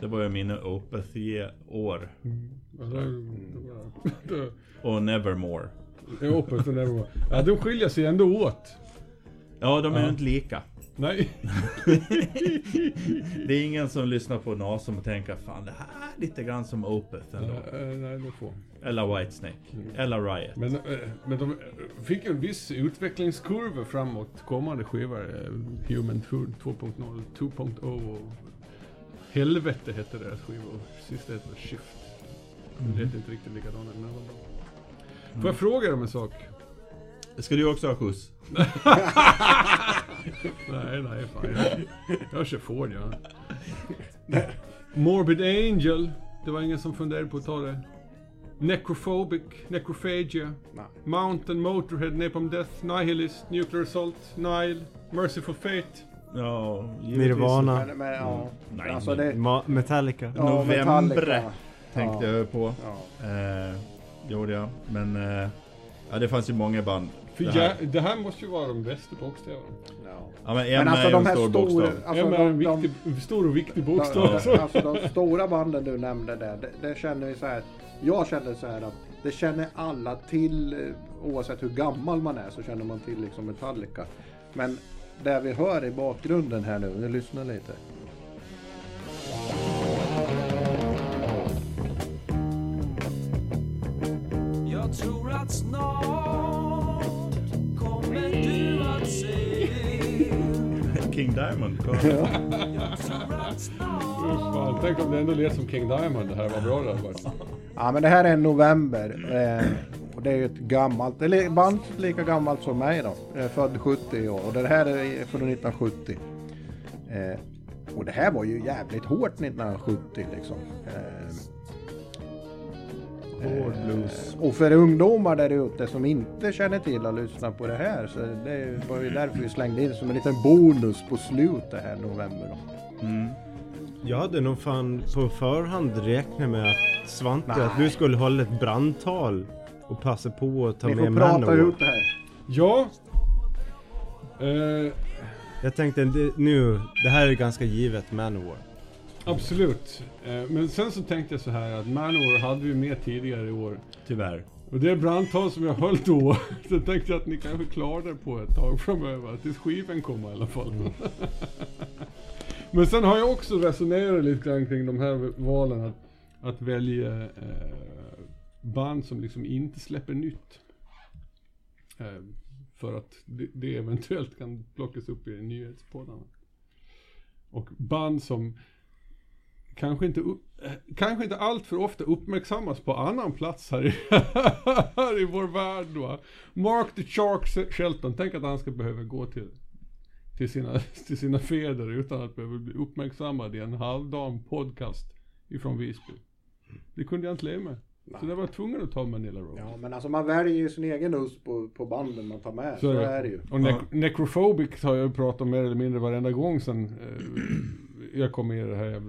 Speaker 3: Det var ju mina.
Speaker 2: Ja, det, det,
Speaker 3: Och Nevermore.
Speaker 2: är Opeth och Nevermore. Ja, de skiljer sig ändå åt.
Speaker 3: Ja, de är ju
Speaker 2: Ja.
Speaker 3: inte lika.
Speaker 2: Nej.
Speaker 3: Det är ingen som lyssnar på Nasum och tänker Fan det här är lite grann som Opeth ändå.
Speaker 2: Eh, Nej, det får.
Speaker 3: Eller Whitesnake. Eller Riot.
Speaker 2: Men, eh, men de fick en viss utvecklingskurva framåt kommande skivor. eh, Human Food 2.0, 2.0 och Helvete hette deras skiva och sista hette Shift. Det hette inte riktigt likadana men det var bra. Får jag fråga dig om en sak?
Speaker 3: Ska du också ha skjuts?
Speaker 2: Nej, nej, fan. Jag, jag kör Ford, ja. Morbid Angel. Det var ingen som funderade på att ta det. Necrophobic, Necrophagia.
Speaker 1: Nej.
Speaker 2: Mountain, Motorhead, Napalm Death, Nihilist, Nuclear Assault, Nile, Merciful Fate.
Speaker 3: Ja.
Speaker 4: Nirvana.
Speaker 1: Men, men ja,
Speaker 3: Nej,
Speaker 1: alltså
Speaker 3: men-
Speaker 1: det...
Speaker 4: Ma- Metallica.
Speaker 1: Ja,
Speaker 3: November
Speaker 1: Metallica.
Speaker 3: Tänkte
Speaker 1: Ja.
Speaker 3: jag på.
Speaker 1: Ja.
Speaker 3: Eh, gjorde jag. Men eh, ja, det fanns ju många band.
Speaker 2: För
Speaker 3: Det här.
Speaker 2: här, det här måste ju vara de bästa bokstäverna.
Speaker 1: Ja.
Speaker 3: Ja, men M
Speaker 1: Men alltså
Speaker 3: är
Speaker 1: de här
Speaker 3: stor
Speaker 1: stora...
Speaker 3: bokstav.
Speaker 1: Alltså,
Speaker 2: M är
Speaker 1: de,
Speaker 2: en
Speaker 1: de,
Speaker 2: viktig, stor och viktig
Speaker 1: de,
Speaker 2: bokstav.
Speaker 1: de, alltså de stora banden du nämnde där, det, det känner vi så här. Jag känner så här att det känner alla till eh, oavsett hur gammal man är så känner man till liksom Metallica. Men det vi hör i bakgrunden här nu, nu lyssnar lite.
Speaker 6: Jag tror att snart
Speaker 3: King Diamond.
Speaker 2: Fy fan, tänk om det ändå lät som King Diamond det här, vad bra det hade varit.
Speaker 1: Ja men det här är november. Eh, och det är ju ett gammalt, eller band lika gammalt som mig då. Är född 70 i år och det här är från 1970. Eh, och det här var ju jävligt hårt 1970 liksom. Eh,
Speaker 3: Hård blues.
Speaker 1: och för ungdomar där ute som inte känner till att lyssna på det här så det var ju därför vi slängde in som en liten bonus på slutet här november då.
Speaker 3: Mm.
Speaker 4: Jag hade nog fan på förhand räknat med att Svante,
Speaker 1: Nej.
Speaker 4: att du skulle hålla ett brandtal och passa på att ta
Speaker 1: Ni
Speaker 4: med
Speaker 1: får prata
Speaker 4: Manowar.
Speaker 1: ut det här.
Speaker 2: Ja. Eh,
Speaker 4: Jag tänkte nu, det här är ganska givet Manowar.
Speaker 2: Absolut. Eh, men sen så tänkte jag så här att Manowar hade vi med tidigare i år.
Speaker 3: Tyvärr.
Speaker 2: Och det brandtal som jag höll då, så tänkte jag att ni kanske klarar det på ett tag framöver. Tills skivan kommer i alla fall. Men sen har jag också resonerat lite grann kring de här valen. Att, att välja eh, band som liksom inte släpper nytt. Eh, för att det, det eventuellt kan plockas upp i nyhetspoddarna. Och band som kanske inte, eh, kanske inte allt för ofta uppmärksammas på annan plats här i, här i vår värld. Va? Mark the Shark Shelton, tänk att han ska behöva gå till, till, sina, till sina fäder utan att behöva bli uppmärksammad i en halvdan podcast ifrån Visby. Det kunde jag inte leva med. Så jag var tvungen att ta Manila Road.
Speaker 1: Ja men alltså man väljer ju sin egen USP på, på banden man tar med. Så, är det ju.
Speaker 2: Och ne- Necrophobic har jag pratat om mer eller mindre varenda gång sen eh, jag kom med i det här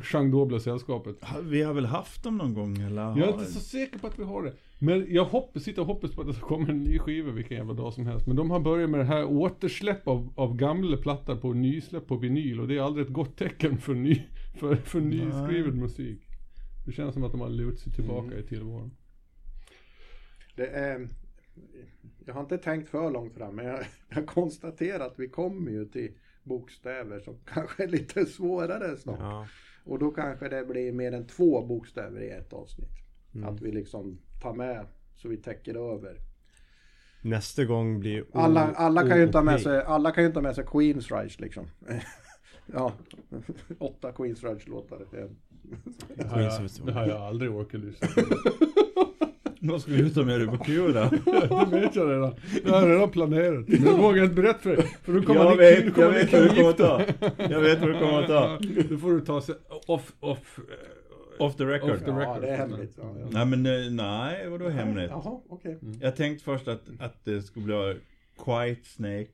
Speaker 2: genredobla sällskapet.
Speaker 3: Vi har väl haft dem någon gång eller?
Speaker 2: Jag är inte så säker på att vi har det. Men jag hoppas, sitter och hoppas på att det ska komma en ny skiva vilken jävla dag som helst. Men de har börjat med det här återsläpp av, av gamla plattor på nysläpp på vinyl. Och det är aldrig ett gott tecken för, ny, för, för nyskriven musik. Det känns som att de har lutat sig tillbaka i tillvaron.
Speaker 1: Det är, jag har inte tänkt för långt fram men jag, jag konstaterar att vi kommer ju till bokstäver som kanske är lite svårare snart.
Speaker 4: Ja.
Speaker 1: Och då kanske det blir mer än två bokstäver i ett avsnitt. Att vi liksom tar med så vi täcker över.
Speaker 4: Nästa gång blir
Speaker 1: Alla, alla, kan ju inte ha med sig, alla kan ju inte ha med sig Queensryche liksom. ja, åtta Queensryche-låtar. Det-
Speaker 2: Det har, jag, det har jag aldrig orkat lyssna på.
Speaker 3: Vad ska vi uta med dig på då?
Speaker 2: det vet jag redan. Det har jag redan planerat. Men jag vågar inte berätta för dig. För då kommer
Speaker 3: Jag vet,
Speaker 2: kommer
Speaker 3: jag
Speaker 2: ni
Speaker 3: vet vad du kommer att ta. Jag vet vad du kommer att ta.
Speaker 2: Då får du ta sig off, off, eh,
Speaker 3: Off the record.
Speaker 2: Off the
Speaker 1: Ja,
Speaker 2: record.
Speaker 1: det är hemligt. Ja, ja.
Speaker 3: Nej men eh, nej, vadå hemligt?
Speaker 1: Jaha, okej.
Speaker 3: Jag tänkte först att, att det skulle bli Quiet Snake.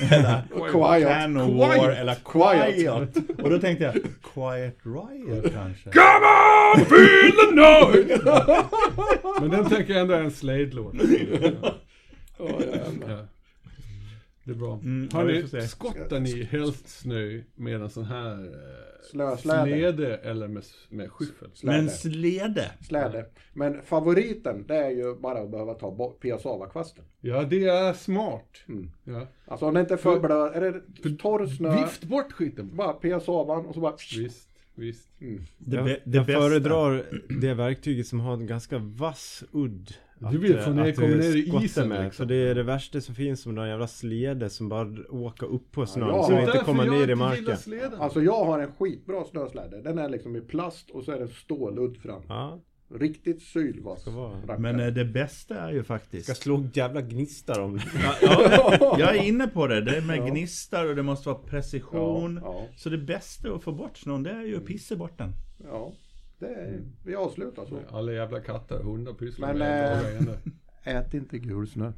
Speaker 3: Eller
Speaker 1: Quiet.
Speaker 2: Quiet.
Speaker 3: eller
Speaker 1: Quiet.
Speaker 3: Quiet. Och då tänkte jag Quiet Riot kanske.
Speaker 2: Come on, feel the noise! Men den tänker jag ändå är en Slade-låt. Ja. Det är bra.
Speaker 3: Mm,
Speaker 2: Har ni, skottar ni helst snö med en sån här eh,
Speaker 1: Slösläde.
Speaker 2: slede eller med, med skyffel?
Speaker 3: Men
Speaker 1: Släde.
Speaker 3: slede.
Speaker 1: Släde. Men favoriten det är ju bara att behöva ta bort piassavakvasten.
Speaker 2: Ja, det är smart.
Speaker 1: Mm.
Speaker 2: Ja.
Speaker 1: Alltså om det inte är för blöt, är det torr snö,
Speaker 2: Vift bort skiten.
Speaker 1: bara piassavan och så bara...
Speaker 2: Visst, visst.
Speaker 3: Det,
Speaker 4: jag
Speaker 3: be- det
Speaker 4: jag
Speaker 3: bästa.
Speaker 4: föredrar det verktyget som har en ganska vass udd.
Speaker 2: Du vill få ner-
Speaker 4: att
Speaker 2: komma ner i isen,
Speaker 4: med.
Speaker 2: liksom.
Speaker 4: För det är det värsta som finns som den jävla slede som bara åker upp på snön.
Speaker 1: ja. är
Speaker 4: inte kommer ner i marken.
Speaker 1: Alltså jag har en skitbra snösläde. Den är liksom i plast och så är det ståludd fram.
Speaker 4: Ja,
Speaker 1: Riktigt sylvass.
Speaker 3: Men eh, det bästa är ju faktiskt.
Speaker 4: ska slå jävla gnistar om.
Speaker 3: Ja, ja, jag är inne på det. Det är med
Speaker 1: Ja.
Speaker 3: gnistar och det måste vara precision.
Speaker 1: Ja, ja.
Speaker 3: Så det bästa att få bort snön det är ju att pissa bort den.
Speaker 1: Ja, det är, vi avslutar så.
Speaker 2: Alla jävla katter och hundar pysslar
Speaker 1: Men,
Speaker 2: med igen.
Speaker 1: Ät inte gul snö.